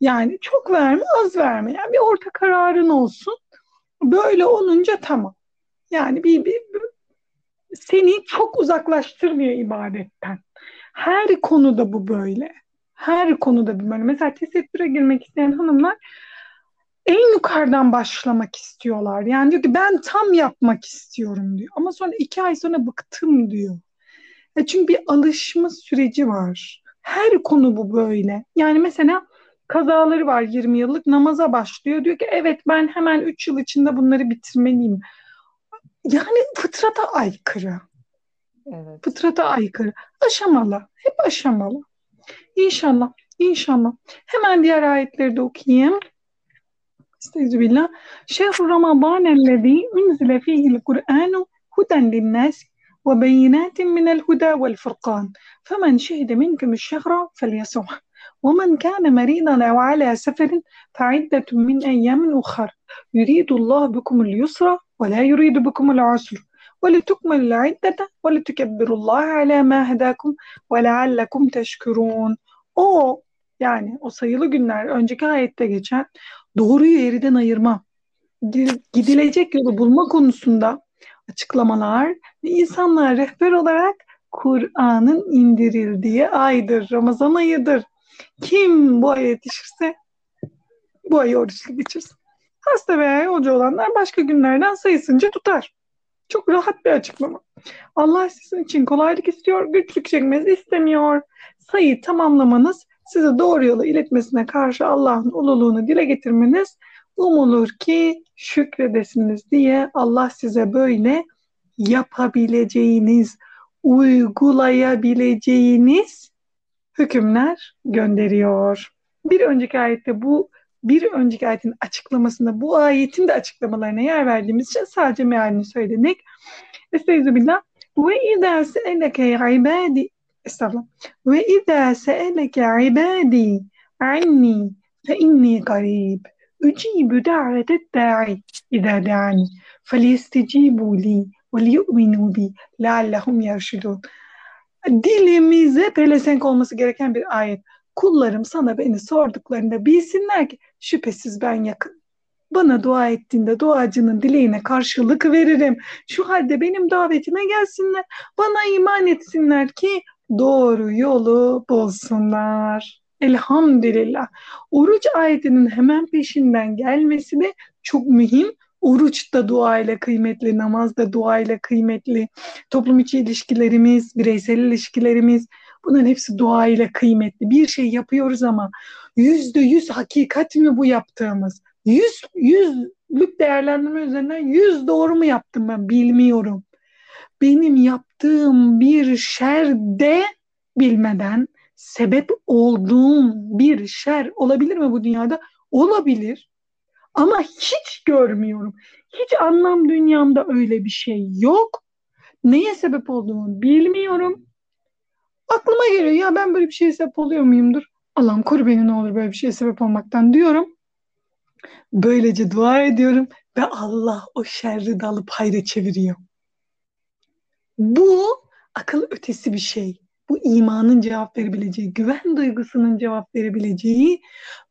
Yani çok verme, az verme. Yani bir orta kararın olsun. Böyle olunca tamam. Yani bir, bir, bir seni çok uzaklaştırmıyor ibadetten. Her konuda bu böyle. Her konuda bu böyle. Mesela tesettüre girmek isteyen hanımlar en yukarıdan başlamak istiyorlar. Yani diyor ki ben tam yapmak istiyorum diyor. Ama sonra iki ay sonra bıktım diyor. E çünkü bir alışma süreci var. Her konu bu böyle. Yani mesela kazaları var 20 yıllık namaza başlıyor. Diyor ki evet ben hemen 3 yıl içinde bunları bitirmeliyim. Yani fıtrata aykırı. Evet. Fıtrata aykırı. Aşamalı. Hep aşamalı. İnşallah. İnşallah. Hemen diğer ayetleri de okuyayım. Estağfirullah. Şehru Ramazan ellezî unzile fîhil Kur'anu huden beyinatin minel huda vel furqan. Femen şehide minkum şehra felyasuh. ومن كان مريضا أو على سفر فعدة من أيام أخر يريد الله بكم اليسر ولا يريد بكم العسر ولتكمل العدة ولتكبروا الله على ما هداكم ولعلكم teşkurun. O yani o sayılı günler önceki ayette geçen doğruyu yeriden ayırma, gidilecek yolu bulma konusunda açıklamalar ve insanlar rehber olarak Kur'an'ın indirildiği aydır, Ramazan ayıdır. Kim bu aya yetişirse bu ayı oruçlu geçirsin. Hasta veya yolcu olanlar başka günlerden sayısınca tutar. Çok rahat bir açıklama. Allah sizin için kolaylık istiyor, güçlük çekmenizi istemiyor. Sayı tamamlamanız, size doğru yola iletmesine karşı Allah'ın ululuğunu dile getirmeniz umulur ki şükredesiniz diye Allah size böyle yapabileceğiniz, uygulayabileceğiniz hükümler gönderiyor. Bir önceki ayette bu bir önceki ayetin açıklamasında bu ayetin de açıklamalarına yer verdiğimiz için sadece mealini söyledik. Estaizu billah. Ve izâ se'eleke ibâdi Estağfurullah. Ve izâ se'eleke ibâdi anni fe inni garib. Ücibu da'vetet da'i izâ da'ani. Feliyestecibu li ve liyu'minu bi leallehum yerşidun. Dilimize pelesenk olması gereken bir ayet. Kullarım sana beni sorduklarında bilsinler ki şüphesiz ben yakın. Bana dua ettiğinde duacının dileğine karşılık veririm. Şu halde benim davetime gelsinler. Bana iman etsinler ki doğru yolu bulsunlar. Elhamdülillah. Oruç ayetinin hemen peşinden gelmesi de çok mühim. Oruç da dua ile kıymetli, namaz da dua ile kıymetli. Toplum içi ilişkilerimiz, bireysel ilişkilerimiz, Bunların hepsi dua ile kıymetli. Bir şey yapıyoruz ama yüzde yüz hakikat mi bu yaptığımız? Yüz, yüzlük değerlendirme üzerinden yüz doğru mu yaptım ben bilmiyorum. Benim yaptığım bir şerde bilmeden sebep olduğum bir şer olabilir mi bu dünyada? Olabilir. Ama hiç görmüyorum. Hiç anlam dünyamda öyle bir şey yok. Neye sebep olduğumu bilmiyorum. Aklıma geliyor ya ben böyle bir şeye sebep oluyor muyumdur? Allah'ım koru beni ne olur böyle bir şeye sebep olmaktan diyorum. Böylece dua ediyorum ve Allah o şerri de alıp hayra çeviriyor. Bu akıl ötesi bir şey. Bu imanın cevap verebileceği, güven duygusunun cevap verebileceği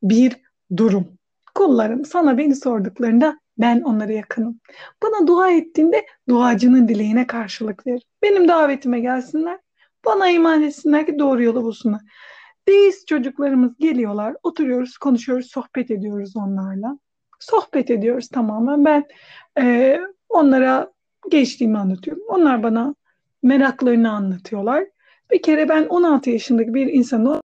bir durum. Kullarım sana beni sorduklarında ben onlara yakınım. Bana dua ettiğinde duacının dileğine karşılık ver. Benim davetime gelsinler. Bana iman etsinler ki doğru yolu bulsunlar. Deist çocuklarımız geliyorlar, oturuyoruz, konuşuyoruz, sohbet ediyoruz onlarla. Sohbet ediyoruz tamamen. Ben e, onlara geçtiğimi anlatıyorum. Onlar bana meraklarını anlatıyorlar. Bir kere ben 16 yaşındaki bir insanı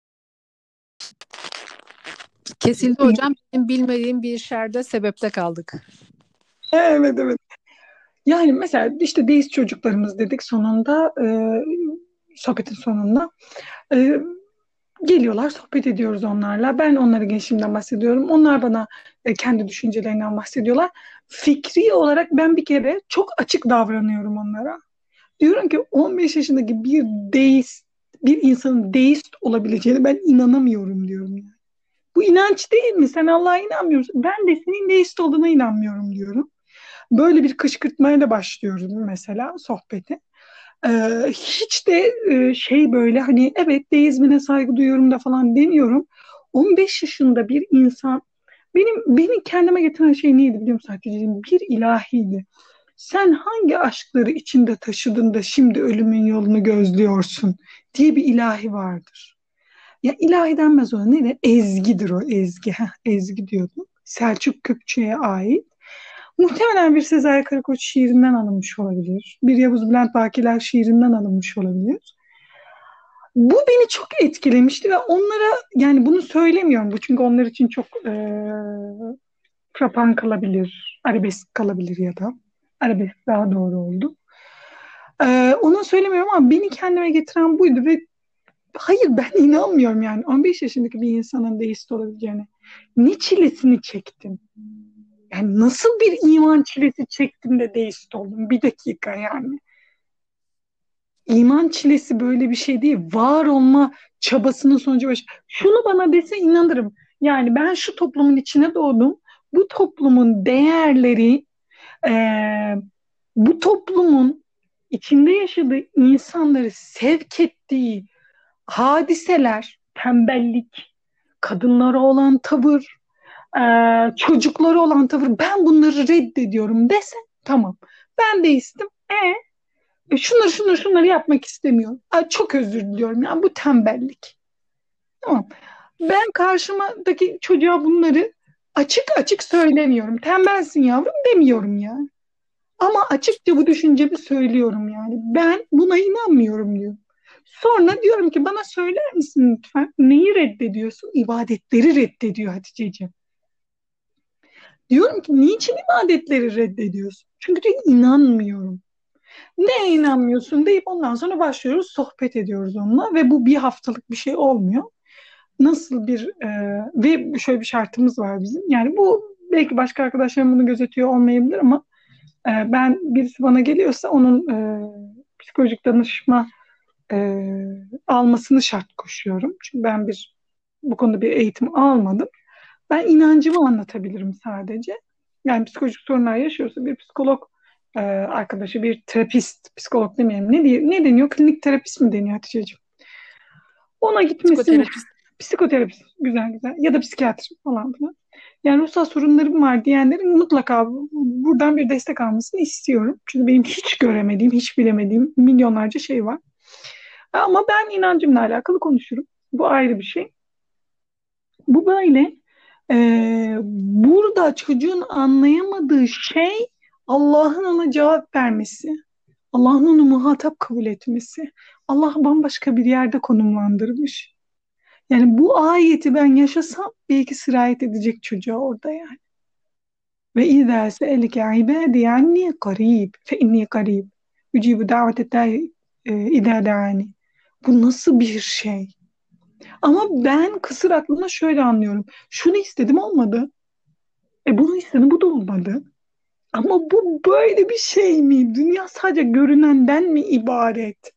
Kesildi hocam. Benim bilmediğim bir şerde sebepte kaldık. Evet evet. Yani mesela işte deist çocuklarımız dedik sonunda e, sohbetin sonunda. E, geliyorlar, sohbet ediyoruz onlarla. Ben onlara gençliğimden bahsediyorum. Onlar bana e, kendi düşüncelerinden bahsediyorlar. Fikri olarak ben bir kere çok açık davranıyorum onlara. Diyorum ki 15 yaşındaki bir deist, bir insanın deist olabileceğine ben inanamıyorum diyorum. Bu inanç değil mi? Sen Allah'a inanmıyorsun. Ben de senin deist olduğuna inanmıyorum diyorum. Böyle bir kışkırtmayla başlıyoruz mesela sohbeti. Ee, hiç de e, şey böyle hani evet deizmine saygı duyuyorum da falan demiyorum. 15 yaşında bir insan benim beni kendime getiren şey neydi biliyor musun Hatice'ciğim? Bir ilahiydi. Sen hangi aşkları içinde taşıdın da şimdi ölümün yolunu gözlüyorsun diye bir ilahi vardır. Ya ilahi denmez ona ne ezgidir o ezgi. Heh, ezgi diyordum. Selçuk Kökçe'ye ait. Muhtemelen bir Sezai Karakoç şiirinden alınmış olabilir. Bir Yavuz Bülent Bakiler şiirinden alınmış olabilir. Bu beni çok etkilemişti ve onlara yani bunu söylemiyorum bu çünkü onlar için çok e, frapan kalabilir, arabesk kalabilir ya da arabesk daha doğru oldu. E, onu söylemiyorum ama beni kendime getiren buydu ve hayır ben inanmıyorum yani 15 yaşındaki bir insanın deist olabileceğine. Ne çilesini çektim yani nasıl bir iman çilesi çektim de deist oldum? Bir dakika yani. İman çilesi böyle bir şey değil. Var olma çabasının sonucu baş. Şunu bana dese inanırım. Yani ben şu toplumun içine doğdum. Bu toplumun değerleri, e, bu toplumun içinde yaşadığı insanları sevk ettiği hadiseler, tembellik, kadınlara olan tavır, e, çocukları olan tavır ben bunları reddediyorum dese tamam. Ben de istim. E, e şunları şunları şunları yapmak istemiyorum. Ay, çok özür diliyorum. Yani bu tembellik. Tamam. Ben karşımadaki çocuğa bunları açık açık söylemiyorum. Tembelsin yavrum demiyorum yani. Ama açıkça bu düşüncemi söylüyorum yani. Ben buna inanmıyorum diyor. Sonra diyorum ki bana söyler misin lütfen neyi reddediyorsun? İbadetleri reddediyor Hatice'ciğim. Diyorum ki niçin ibadetleri reddediyorsun? Çünkü diyor inanmıyorum. Ne inanmıyorsun deyip ondan sonra başlıyoruz sohbet ediyoruz onunla ve bu bir haftalık bir şey olmuyor. Nasıl bir e, ve şöyle bir şartımız var bizim. Yani bu belki başka arkadaşlarım bunu gözetiyor olmayabilir ama e, ben birisi bana geliyorsa onun e, psikolojik danışma e, almasını şart koşuyorum. Çünkü ben bir bu konuda bir eğitim almadım. Ben inancımı anlatabilirim sadece. Yani psikolojik sorunlar yaşıyorsa bir psikolog e, arkadaşı, bir terapist, psikolog demeyelim. Ne, diye, ne deniyor? Klinik terapist mi deniyor Hatice'ciğim? Ona gitmesini... Psikoterapist. Psikoterapist. Güzel güzel. Ya da psikiyatr falan filan. Yani ruhsal sorunlarım var diyenlerin mutlaka buradan bir destek almasını istiyorum. Çünkü benim hiç göremediğim, hiç bilemediğim milyonlarca şey var. Ama ben inancımla alakalı konuşurum. Bu ayrı bir şey. Bu böyle. Ee, burada çocuğun anlayamadığı şey Allah'ın ona cevap vermesi. Allah'ın onu muhatap kabul etmesi. Allah bambaşka bir yerde konumlandırmış. Yani bu ayeti ben yaşasam belki sirayet edecek çocuğa orada yani. Ve izâ se'elike ibâdi anni qarib fe inni qarib. Ücibu davete idâ da'ani. Bu nasıl bir şey? Ama ben kısır aklımda şöyle anlıyorum. Şunu istedim olmadı. E bunu istedim bu da olmadı. Ama bu böyle bir şey mi? Dünya sadece görünenden mi ibaret?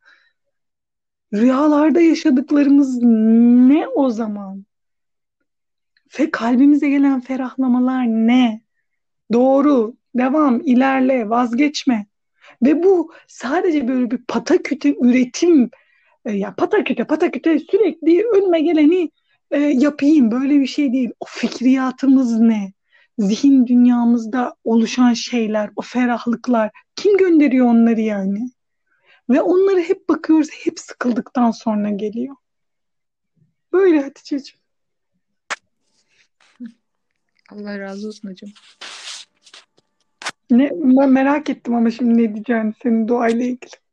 Rüyalarda yaşadıklarımız ne o zaman? Ve kalbimize gelen ferahlamalar ne? Doğru, devam, ilerle, vazgeçme. Ve bu sadece böyle bir pataküte üretim e, ya pataküte pataküte sürekli önüme geleni e, yapayım böyle bir şey değil. O fikriyatımız ne? Zihin dünyamızda oluşan şeyler, o ferahlıklar kim gönderiyor onları yani? Ve onları hep bakıyoruz, hep sıkıldıktan sonra geliyor. Böyle Hatice'ciğim. Allah razı olsun hocam. Ne, ben merak ettim ama şimdi ne diyeceğini senin doğayla ilgili.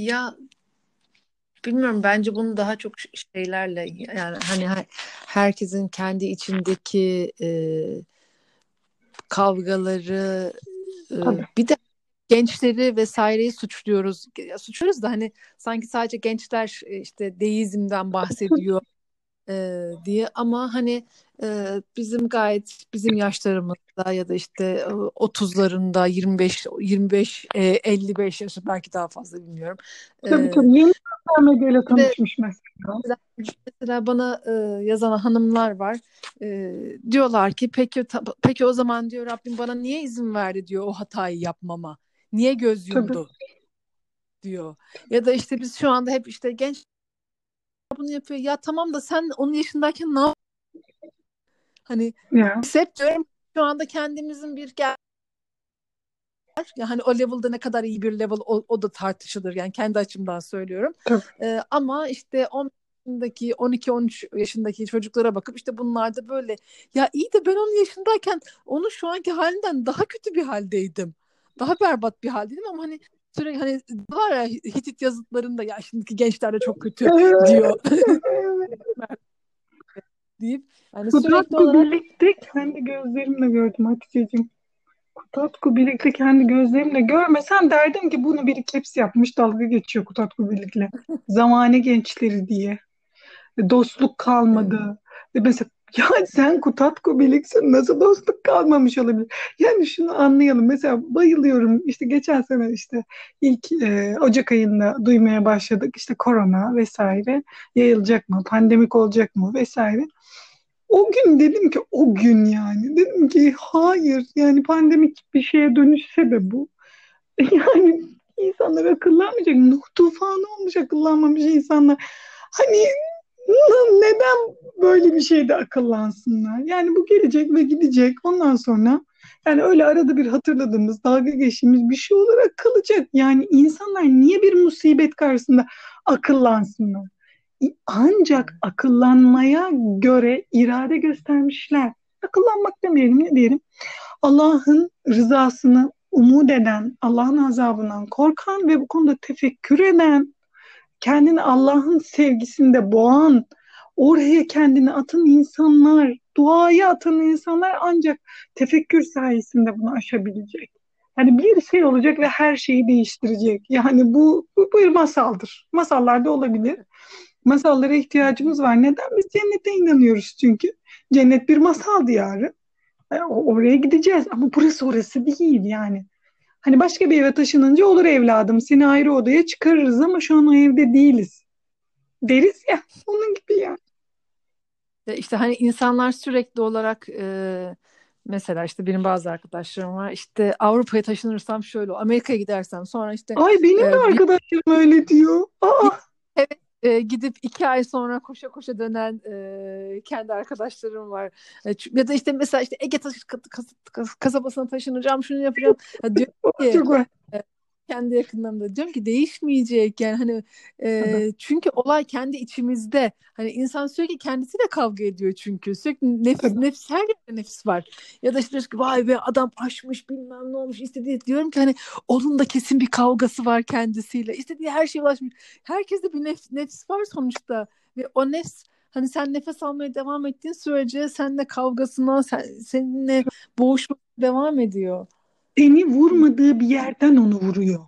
Ya bilmiyorum bence bunu daha çok şeylerle yani hani herkesin kendi içindeki e, kavgaları e, bir de gençleri vesaireyi suçluyoruz. Ya, suçluyoruz da hani sanki sadece gençler işte deizmden bahsediyor e, diye ama hani e, bizim gayet bizim yaşlarımızda ya da işte 30'larında 25 25 e, 55 yaşı belki daha fazla bilmiyorum. Tabii tabii yeni sosyal medyayla tanışmış mesela. Mesela bana e, yazan hanımlar var. E, diyorlar ki peki peki o zaman diyor Rabbim bana niye izin verdi diyor o hatayı yapmama. Niye göz yumdu? Tabii. diyor. Ya da işte biz şu anda hep işte genç bunu yapıyor. Ya tamam da sen onun yaşındayken ne yap? Hani yeah. biz hep diyorum şu anda kendimizin bir gel ya hani o level'da ne kadar iyi bir level o, o da tartışılır yani kendi açımdan söylüyorum. Ee, ama işte 10 yaşındaki 12-13 yaşındaki çocuklara bakıp işte bunlar da böyle ya iyi de ben onun yaşındayken onun şu anki halinden daha kötü bir haldeydim. Daha berbat bir haldeydim ama hani sürekli hani var ya Hitit yazıtlarında ya şimdiki gençler de çok kötü diyor. deyip yani olarak birlikte kendi gözlerimle gördüm Hatice'cim. Kutatku birlikte kendi gözlerimle görmesem derdim ki bunu bir klips yapmış dalga geçiyor Kutatku birlikte. Zamane gençleri diye. Dostluk kalmadı. Mesela ya sen Kutatko birliksin nasıl dostluk kalmamış olabilir? Yani şunu anlayalım. Mesela bayılıyorum işte geçen sene işte ilk e, Ocak ayında duymaya başladık işte korona vesaire yayılacak mı? Pandemik olacak mı? Vesaire. O gün dedim ki o gün yani dedim ki hayır yani pandemik bir şeye dönüşse de bu yani insanlar akıllanmayacak. Nuh tufanı olmuş akıllanmamış insanlar. Hani neden böyle bir şeyde akıllansınlar? Yani bu gelecek ve gidecek. Ondan sonra yani öyle arada bir hatırladığımız, dalga geçtiğimiz bir şey olarak kalacak. Yani insanlar niye bir musibet karşısında akıllansınlar? ancak akıllanmaya göre irade göstermişler. Akıllanmak demeyelim ne diyelim. Allah'ın rızasını umut eden, Allah'ın azabından korkan ve bu konuda tefekkür eden, kendini Allah'ın sevgisinde boğan, oraya kendini atan insanlar, duaya atan insanlar ancak tefekkür sayesinde bunu aşabilecek. Hani bir şey olacak ve her şeyi değiştirecek. Yani bu, bu bir masaldır. Masallarda olabilir. Masallara ihtiyacımız var. Neden? Biz cennete inanıyoruz çünkü. Cennet bir masal diyarı. Yani oraya gideceğiz ama burası orası değil yani. Hani başka bir eve taşınınca olur evladım seni ayrı odaya çıkarırız ama şu an o evde değiliz. Deriz ya onun gibi yani. İşte hani insanlar sürekli olarak e, mesela işte benim bazı arkadaşlarım var işte Avrupa'ya taşınırsam şöyle Amerika'ya gidersem sonra işte Ay benim de e, arkadaşlarım bir, öyle diyor. Aa. Evet e, gidip iki ay sonra koşa koşa dönen e, kendi arkadaşlarım var. E, ya da işte mesela işte Ege taş, kas, kas, kasabasına taşınacağım şunu yapacağım. Ya diyor ki. E, kendi yakınlarımda. Diyorum ki değişmeyecek. Yani hani e, çünkü olay kendi içimizde. Hani insan sürekli kendisiyle kavga ediyor çünkü. Sürekli nefis nefis her yerde nefis var. Ya da işte ki vay be adam aşmış bilmem ne olmuş istediği diyorum ki hani onun da kesin bir kavgası var kendisiyle. İstediği her şeye ulaşmış. Herkeste bir nefs, nefis var sonuçta. Ve o nefs hani sen nefes almaya devam ettiğin sürece seninle kavgasına sen, seninle boğuşma devam ediyor seni vurmadığı bir yerden onu vuruyor.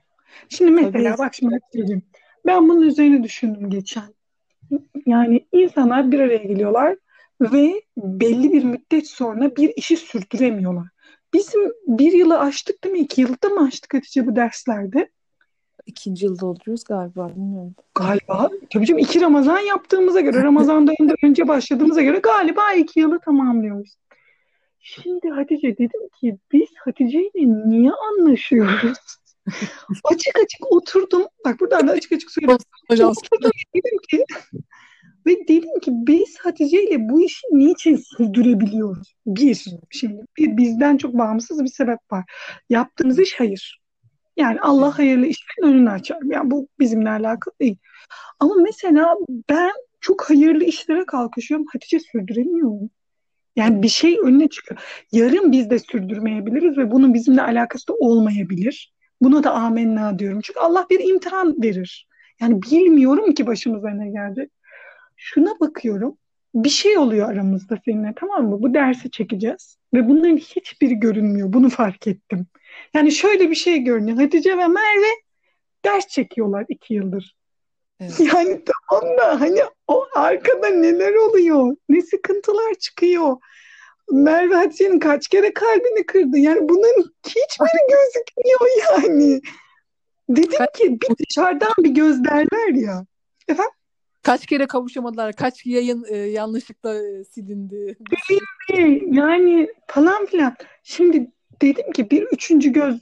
Şimdi mesela Tabii. bak şimdi söyleyeyim. Ben bunun üzerine düşündüm geçen. Yani insanlar bir araya geliyorlar ve belli bir müddet sonra bir işi sürdüremiyorlar. Bizim bir yılı aştık değil mi? İki yılda mı aştık Hatice bu derslerde? İkinci yılda oluyoruz galiba bilmiyorum. Galiba. Tabii canım iki Ramazan yaptığımıza göre Ramazan'dan önce başladığımıza göre galiba iki yılı tamamlıyoruz. Şimdi Hatice dedim ki biz Hatice ile niye anlaşıyoruz? açık açık oturdum. Bak buradan da açık açık söylüyorum. oturdum dedim ki ve dedim ki biz Hatice ile bu işi niçin sürdürebiliyoruz? Bir, şimdi bir bizden çok bağımsız bir sebep var. Yaptığımız iş hayır. Yani Allah hayırlı işlerin önünü açar. Yani bu bizimle alakalı değil. Ama mesela ben çok hayırlı işlere kalkışıyorum. Hatice sürdüremiyorum. Yani bir şey önüne çıkıyor. Yarın biz de sürdürmeyebiliriz ve bunun bizimle alakası da olmayabilir. Buna da amenna diyorum. Çünkü Allah bir imtihan verir. Yani bilmiyorum ki başımıza ne gelecek. Şuna bakıyorum. Bir şey oluyor aramızda seninle tamam mı? Bu dersi çekeceğiz. Ve bunların hiçbiri görünmüyor. Bunu fark ettim. Yani şöyle bir şey görünüyor. Hatice ve Merve ders çekiyorlar iki yıldır. Evet. Yani tamam da hani o arkada neler oluyor? Ne sıkıntılar çıkıyor? Merve Hatice'nin kaç kere kalbini kırdı. Yani bunun hiçbiri gözükmüyor yani. Dedim ki bir dışarıdan bir göz derler ya. Efendim? Kaç kere kavuşamadılar, kaç yayın e, yanlışlıkla e, silindi. Yani falan filan. Şimdi dedim ki bir üçüncü göz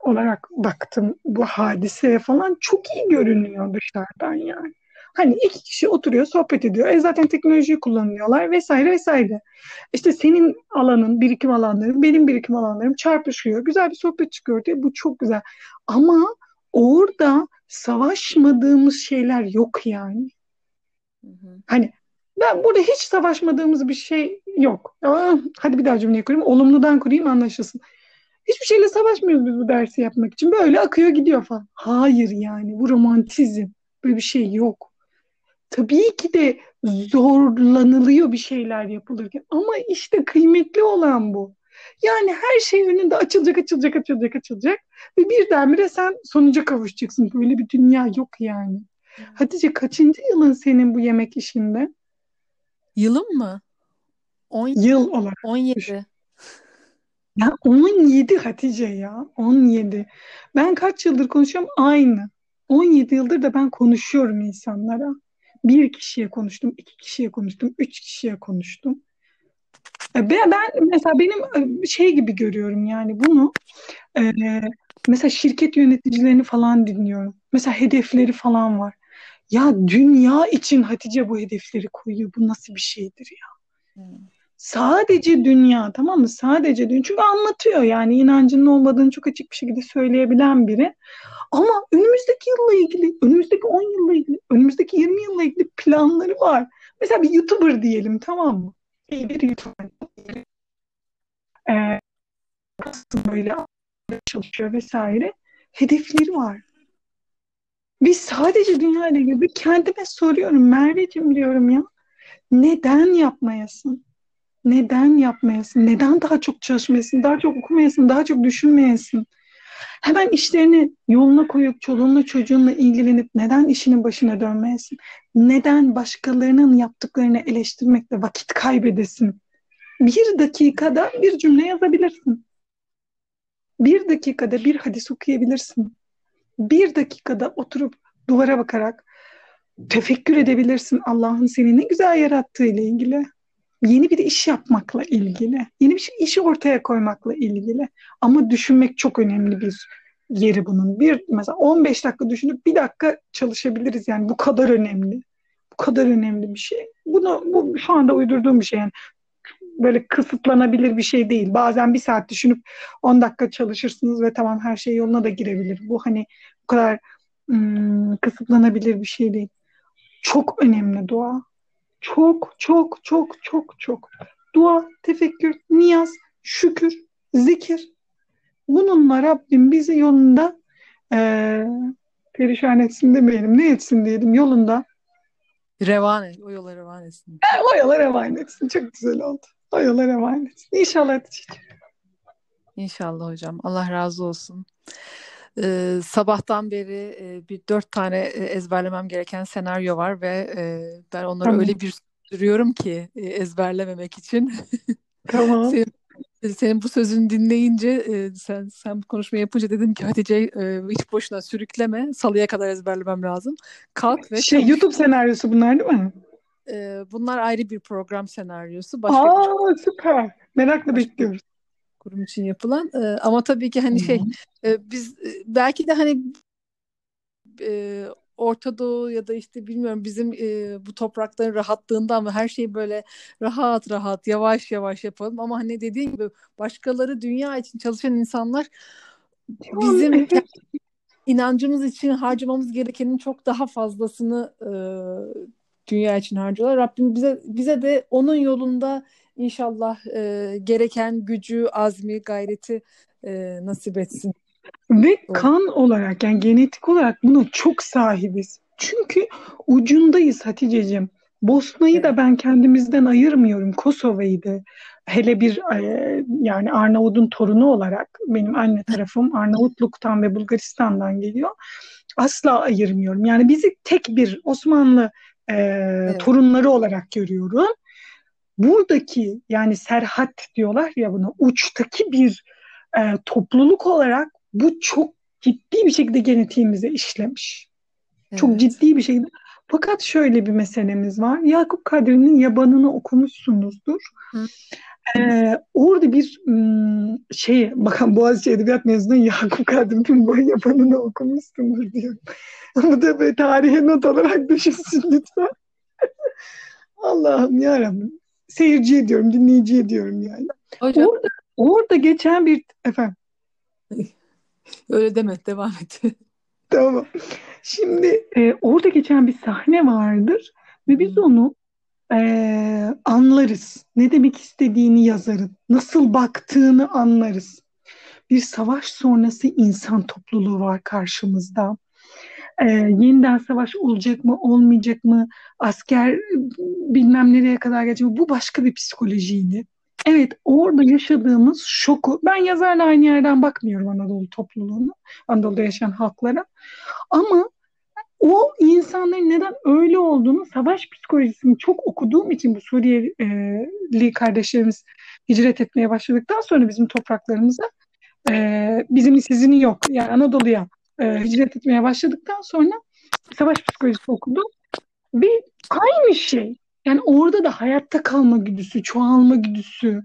olarak baktım bu hadiseye falan çok iyi görünüyor dışarıdan yani. Hani iki kişi oturuyor, sohbet ediyor. E zaten teknolojiyi kullanıyorlar vesaire vesaire. İşte senin alanın, birikim alanların, benim birikim alanlarım çarpışıyor. Güzel bir sohbet çıkıyor diye bu çok güzel. Ama orada savaşmadığımız şeyler yok yani. Hı hı. Hani ben burada hiç savaşmadığımız bir şey yok. hadi bir daha cümleyi kurayım. Olumludan kurayım anlaşılsın. Hiçbir şeyle savaşmıyoruz biz bu dersi yapmak için. Böyle akıyor gidiyor falan. Hayır yani bu romantizm. Böyle bir şey yok tabii ki de zorlanılıyor bir şeyler yapılırken ama işte kıymetli olan bu. Yani her şey önünde açılacak, açılacak, açılacak, açılacak ve birdenbire sen sonuca kavuşacaksın. Böyle bir dünya yok yani. Hatice kaçıncı yılın senin bu yemek işinde? Yılım mı? 10 yıl olarak. 17. Ya 17 Hatice ya. 17. Ben kaç yıldır konuşuyorum? Aynı. 17 yıldır da ben konuşuyorum insanlara bir kişiye konuştum, iki kişiye konuştum, üç kişiye konuştum. E, ben, mesela benim e, şey gibi görüyorum yani bunu e, mesela şirket yöneticilerini falan dinliyorum. Mesela hedefleri falan var. Ya dünya için Hatice bu hedefleri koyuyor. Bu nasıl bir şeydir ya? Hmm. Sadece dünya tamam mı? Sadece dünya. Çünkü anlatıyor yani inancının olmadığını çok açık bir şekilde söyleyebilen biri. Ama önümüzdeki yılla ilgili, önümüzdeki 10 yılla ilgili, önümüzdeki 20 yılla ilgili planları var. Mesela bir YouTuber diyelim tamam mı? İyi bir YouTuber. Ee, böyle çalışıyor vesaire. Hedefleri var. Biz sadece dünya ile ilgili kendime soruyorum Merveciğim diyorum ya. Neden yapmayasın? Neden yapmayasın? Neden daha çok çalışmayasın? Daha çok okumayasın? Daha çok düşünmeyesin? Hemen işlerini yoluna koyup çoluğunla çocuğunla ilgilenip neden işinin başına dönmeyesin? Neden başkalarının yaptıklarını eleştirmekle vakit kaybedesin? Bir dakikada bir cümle yazabilirsin. Bir dakikada bir hadis okuyabilirsin. Bir dakikada oturup duvara bakarak tefekkür edebilirsin Allah'ın seni ne güzel yarattığı ile ilgili. Yeni bir iş yapmakla ilgili. Yeni bir şey, işi ortaya koymakla ilgili. Ama düşünmek çok önemli bir yeri bunun. Bir mesela 15 dakika düşünüp bir dakika çalışabiliriz yani bu kadar önemli. Bu kadar önemli bir şey. Bunu bu şu anda uydurduğum bir şey yani böyle kısıtlanabilir bir şey değil. Bazen bir saat düşünüp 10 dakika çalışırsınız ve tamam her şey yoluna da girebilir. Bu hani bu kadar ım, kısıtlanabilir bir şey değil. Çok önemli dua. Çok çok çok çok çok. Dua, tefekkür, niyaz, şükür, zikir. Bununla Rabbim bizi yolunda e, perişan etsin demeyelim. Ne etsin diyelim yolunda. Revan et. O yola revan etsin. E, o yola revan etsin. Çok güzel oldu. O yola revan etsin. İnşallah. İnşallah hocam. Allah razı olsun. Ee, sabahtan beri e, bir dört tane e, ezberlemem gereken senaryo var ve e, ben onları Tamam. öyle bir duruyorum ki e, ezberlememek için. Tamam. Senin, senin bu sözünü dinleyince e, sen sen bu konuşmayı yapınca dedim ki Hatice e, hiç boşuna sürükleme. Salıya kadar ezberlemem lazım. Kalk ve Şey. YouTube senaryosu bunlar değil mi? E, bunlar ayrı bir program senaryosu. Başka Aa bir süper. Merakla Başka- bekliyoruz. Kurum için yapılan. E, ama tabii ki hani şey e, biz e, belki de hani e, Orta Doğu ya da işte bilmiyorum bizim e, bu toprakların rahatlığından ve her şeyi böyle rahat rahat yavaş yavaş yapalım ama hani dediğim gibi başkaları dünya için çalışan insanlar bizim inancımız için harcamamız gerekenin çok daha fazlasını e, dünya için harcıyorlar. Rabbim bize bize de onun yolunda inşallah e, gereken gücü, azmi, gayreti e, nasip etsin. Ve kan olarak yani genetik olarak buna çok sahibiz. Çünkü ucundayız Hatice'cim. Bosna'yı Evet. da ben kendimizden ayırmıyorum. Kosova'yı da. Hele bir e, yani Arnavut'un torunu olarak benim anne tarafım Arnavutluk'tan ve Bulgaristan'dan geliyor. Asla ayırmıyorum. Yani bizi tek bir Osmanlı e, torunları olarak görüyorum. Buradaki yani Serhat diyorlar ya buna uçtaki bir e, topluluk olarak bu çok ciddi bir şekilde genetiğimize işlemiş. Çok Evet. ciddi bir şekilde. Fakat şöyle bir meselemiz var. Yakup Kadri'nin Yabanı'nı okumuşsunuzdur. Hı. Ee, orada bir şey, bakın Boğaziçi Edebiyat mezunu Yakup Kadri'nin bu Yabanı'nı okumuşsunuz diyor. Bu da böyle tarihe not olarak düşünsün lütfen. Allah'ım yarabbim. Seyirci ediyorum, dinleyici ediyorum yani. Hocam Orada, orada geçen bir efendim öyle deme devam et. Tamam. Şimdi e, orada geçen bir sahne vardır ve biz onu e, anlarız. Ne demek istediğini yazarın. Nasıl baktığını anlarız. Bir savaş sonrası insan topluluğu var karşımızda. E, yeniden savaş olacak mı, olmayacak mı? Asker bilmem nereye kadar gelecek mi? Bu başka bir psikolojiydi. Evet, orada yaşadığımız şoku, ben yazarla aynı yerden bakmıyorum Anadolu topluluğuna, Anadolu'da yaşayan halklara. Ama o insanların neden öyle olduğunu, savaş psikolojisini çok okuduğum için bu Suriyeli kardeşlerimiz hicret etmeye başladıktan sonra bizim topraklarımıza, e, bizim sizin yok, yani Anadolu'ya e, hicret etmeye başladıktan sonra savaş psikolojisi okudum ve aynı şey. Yani orada da hayatta kalma güdüsü, çoğalma güdüsü,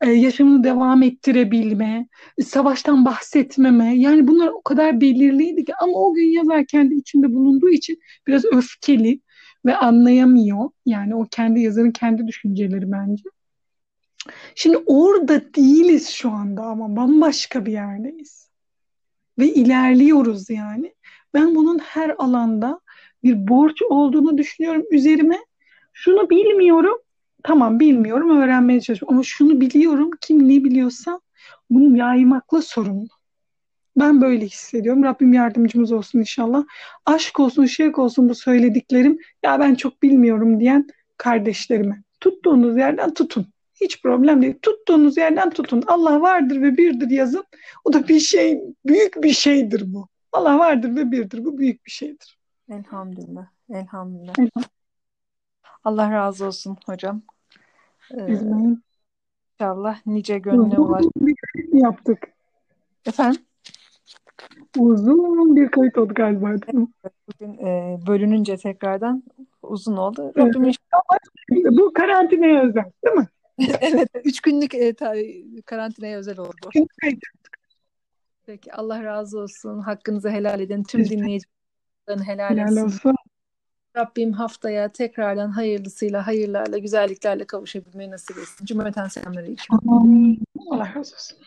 e, yaşamını devam ettirebilme, savaştan bahsetmeme. Yani bunlar o kadar belirliydi ki ama o gün yazar kendi içinde bulunduğu için biraz öfkeli ve anlayamıyor. Yani o kendi yazarın kendi düşünceleri bence. Şimdi orada değiliz şu anda ama bambaşka bir yerdeyiz. Ve ilerliyoruz yani. Ben bunun her alanda bir borç olduğunu düşünüyorum üzerime. Şunu bilmiyorum. Tamam bilmiyorum öğrenmeye çalışıyorum ama şunu biliyorum kim ne biliyorsa bunu yaymakla sorumlu. Ben böyle hissediyorum. Rabbim yardımcımız olsun inşallah. Aşk olsun, şevk olsun bu söylediklerim. Ya ben çok bilmiyorum diyen kardeşlerime. Tuttuğunuz yerden tutun. Hiç problem değil. Tuttuğunuz yerden tutun. Allah vardır ve birdir yazın. O da bir şey, büyük bir şeydir bu. Allah vardır ve birdir. Bu büyük bir şeydir. Elhamdülillah. Elhamdülillah. Elhamdülillah. Allah razı olsun hocam. Ee, inşallah nice gönlüne ulaş. Uzun bir kayıt yaptık. Efendim? Uzun bir kayıt oldu galiba mi? Bugün e, bölününce tekrardan uzun oldu. Evet. Rabbim inşallah Bu karantinaya özel değil mi? evet üç günlük e, ta- karantinaya özel oldu. Peki Allah razı olsun. Hakkınızı helal edin. Tüm dinleyicilerin helal Helal olsun. Rabbim haftaya tekrardan hayırlısıyla, hayırlarla, güzelliklerle kavuşabilmeyi nasip etsin. Cümleten selamünaleyküm. Allah razı olsun.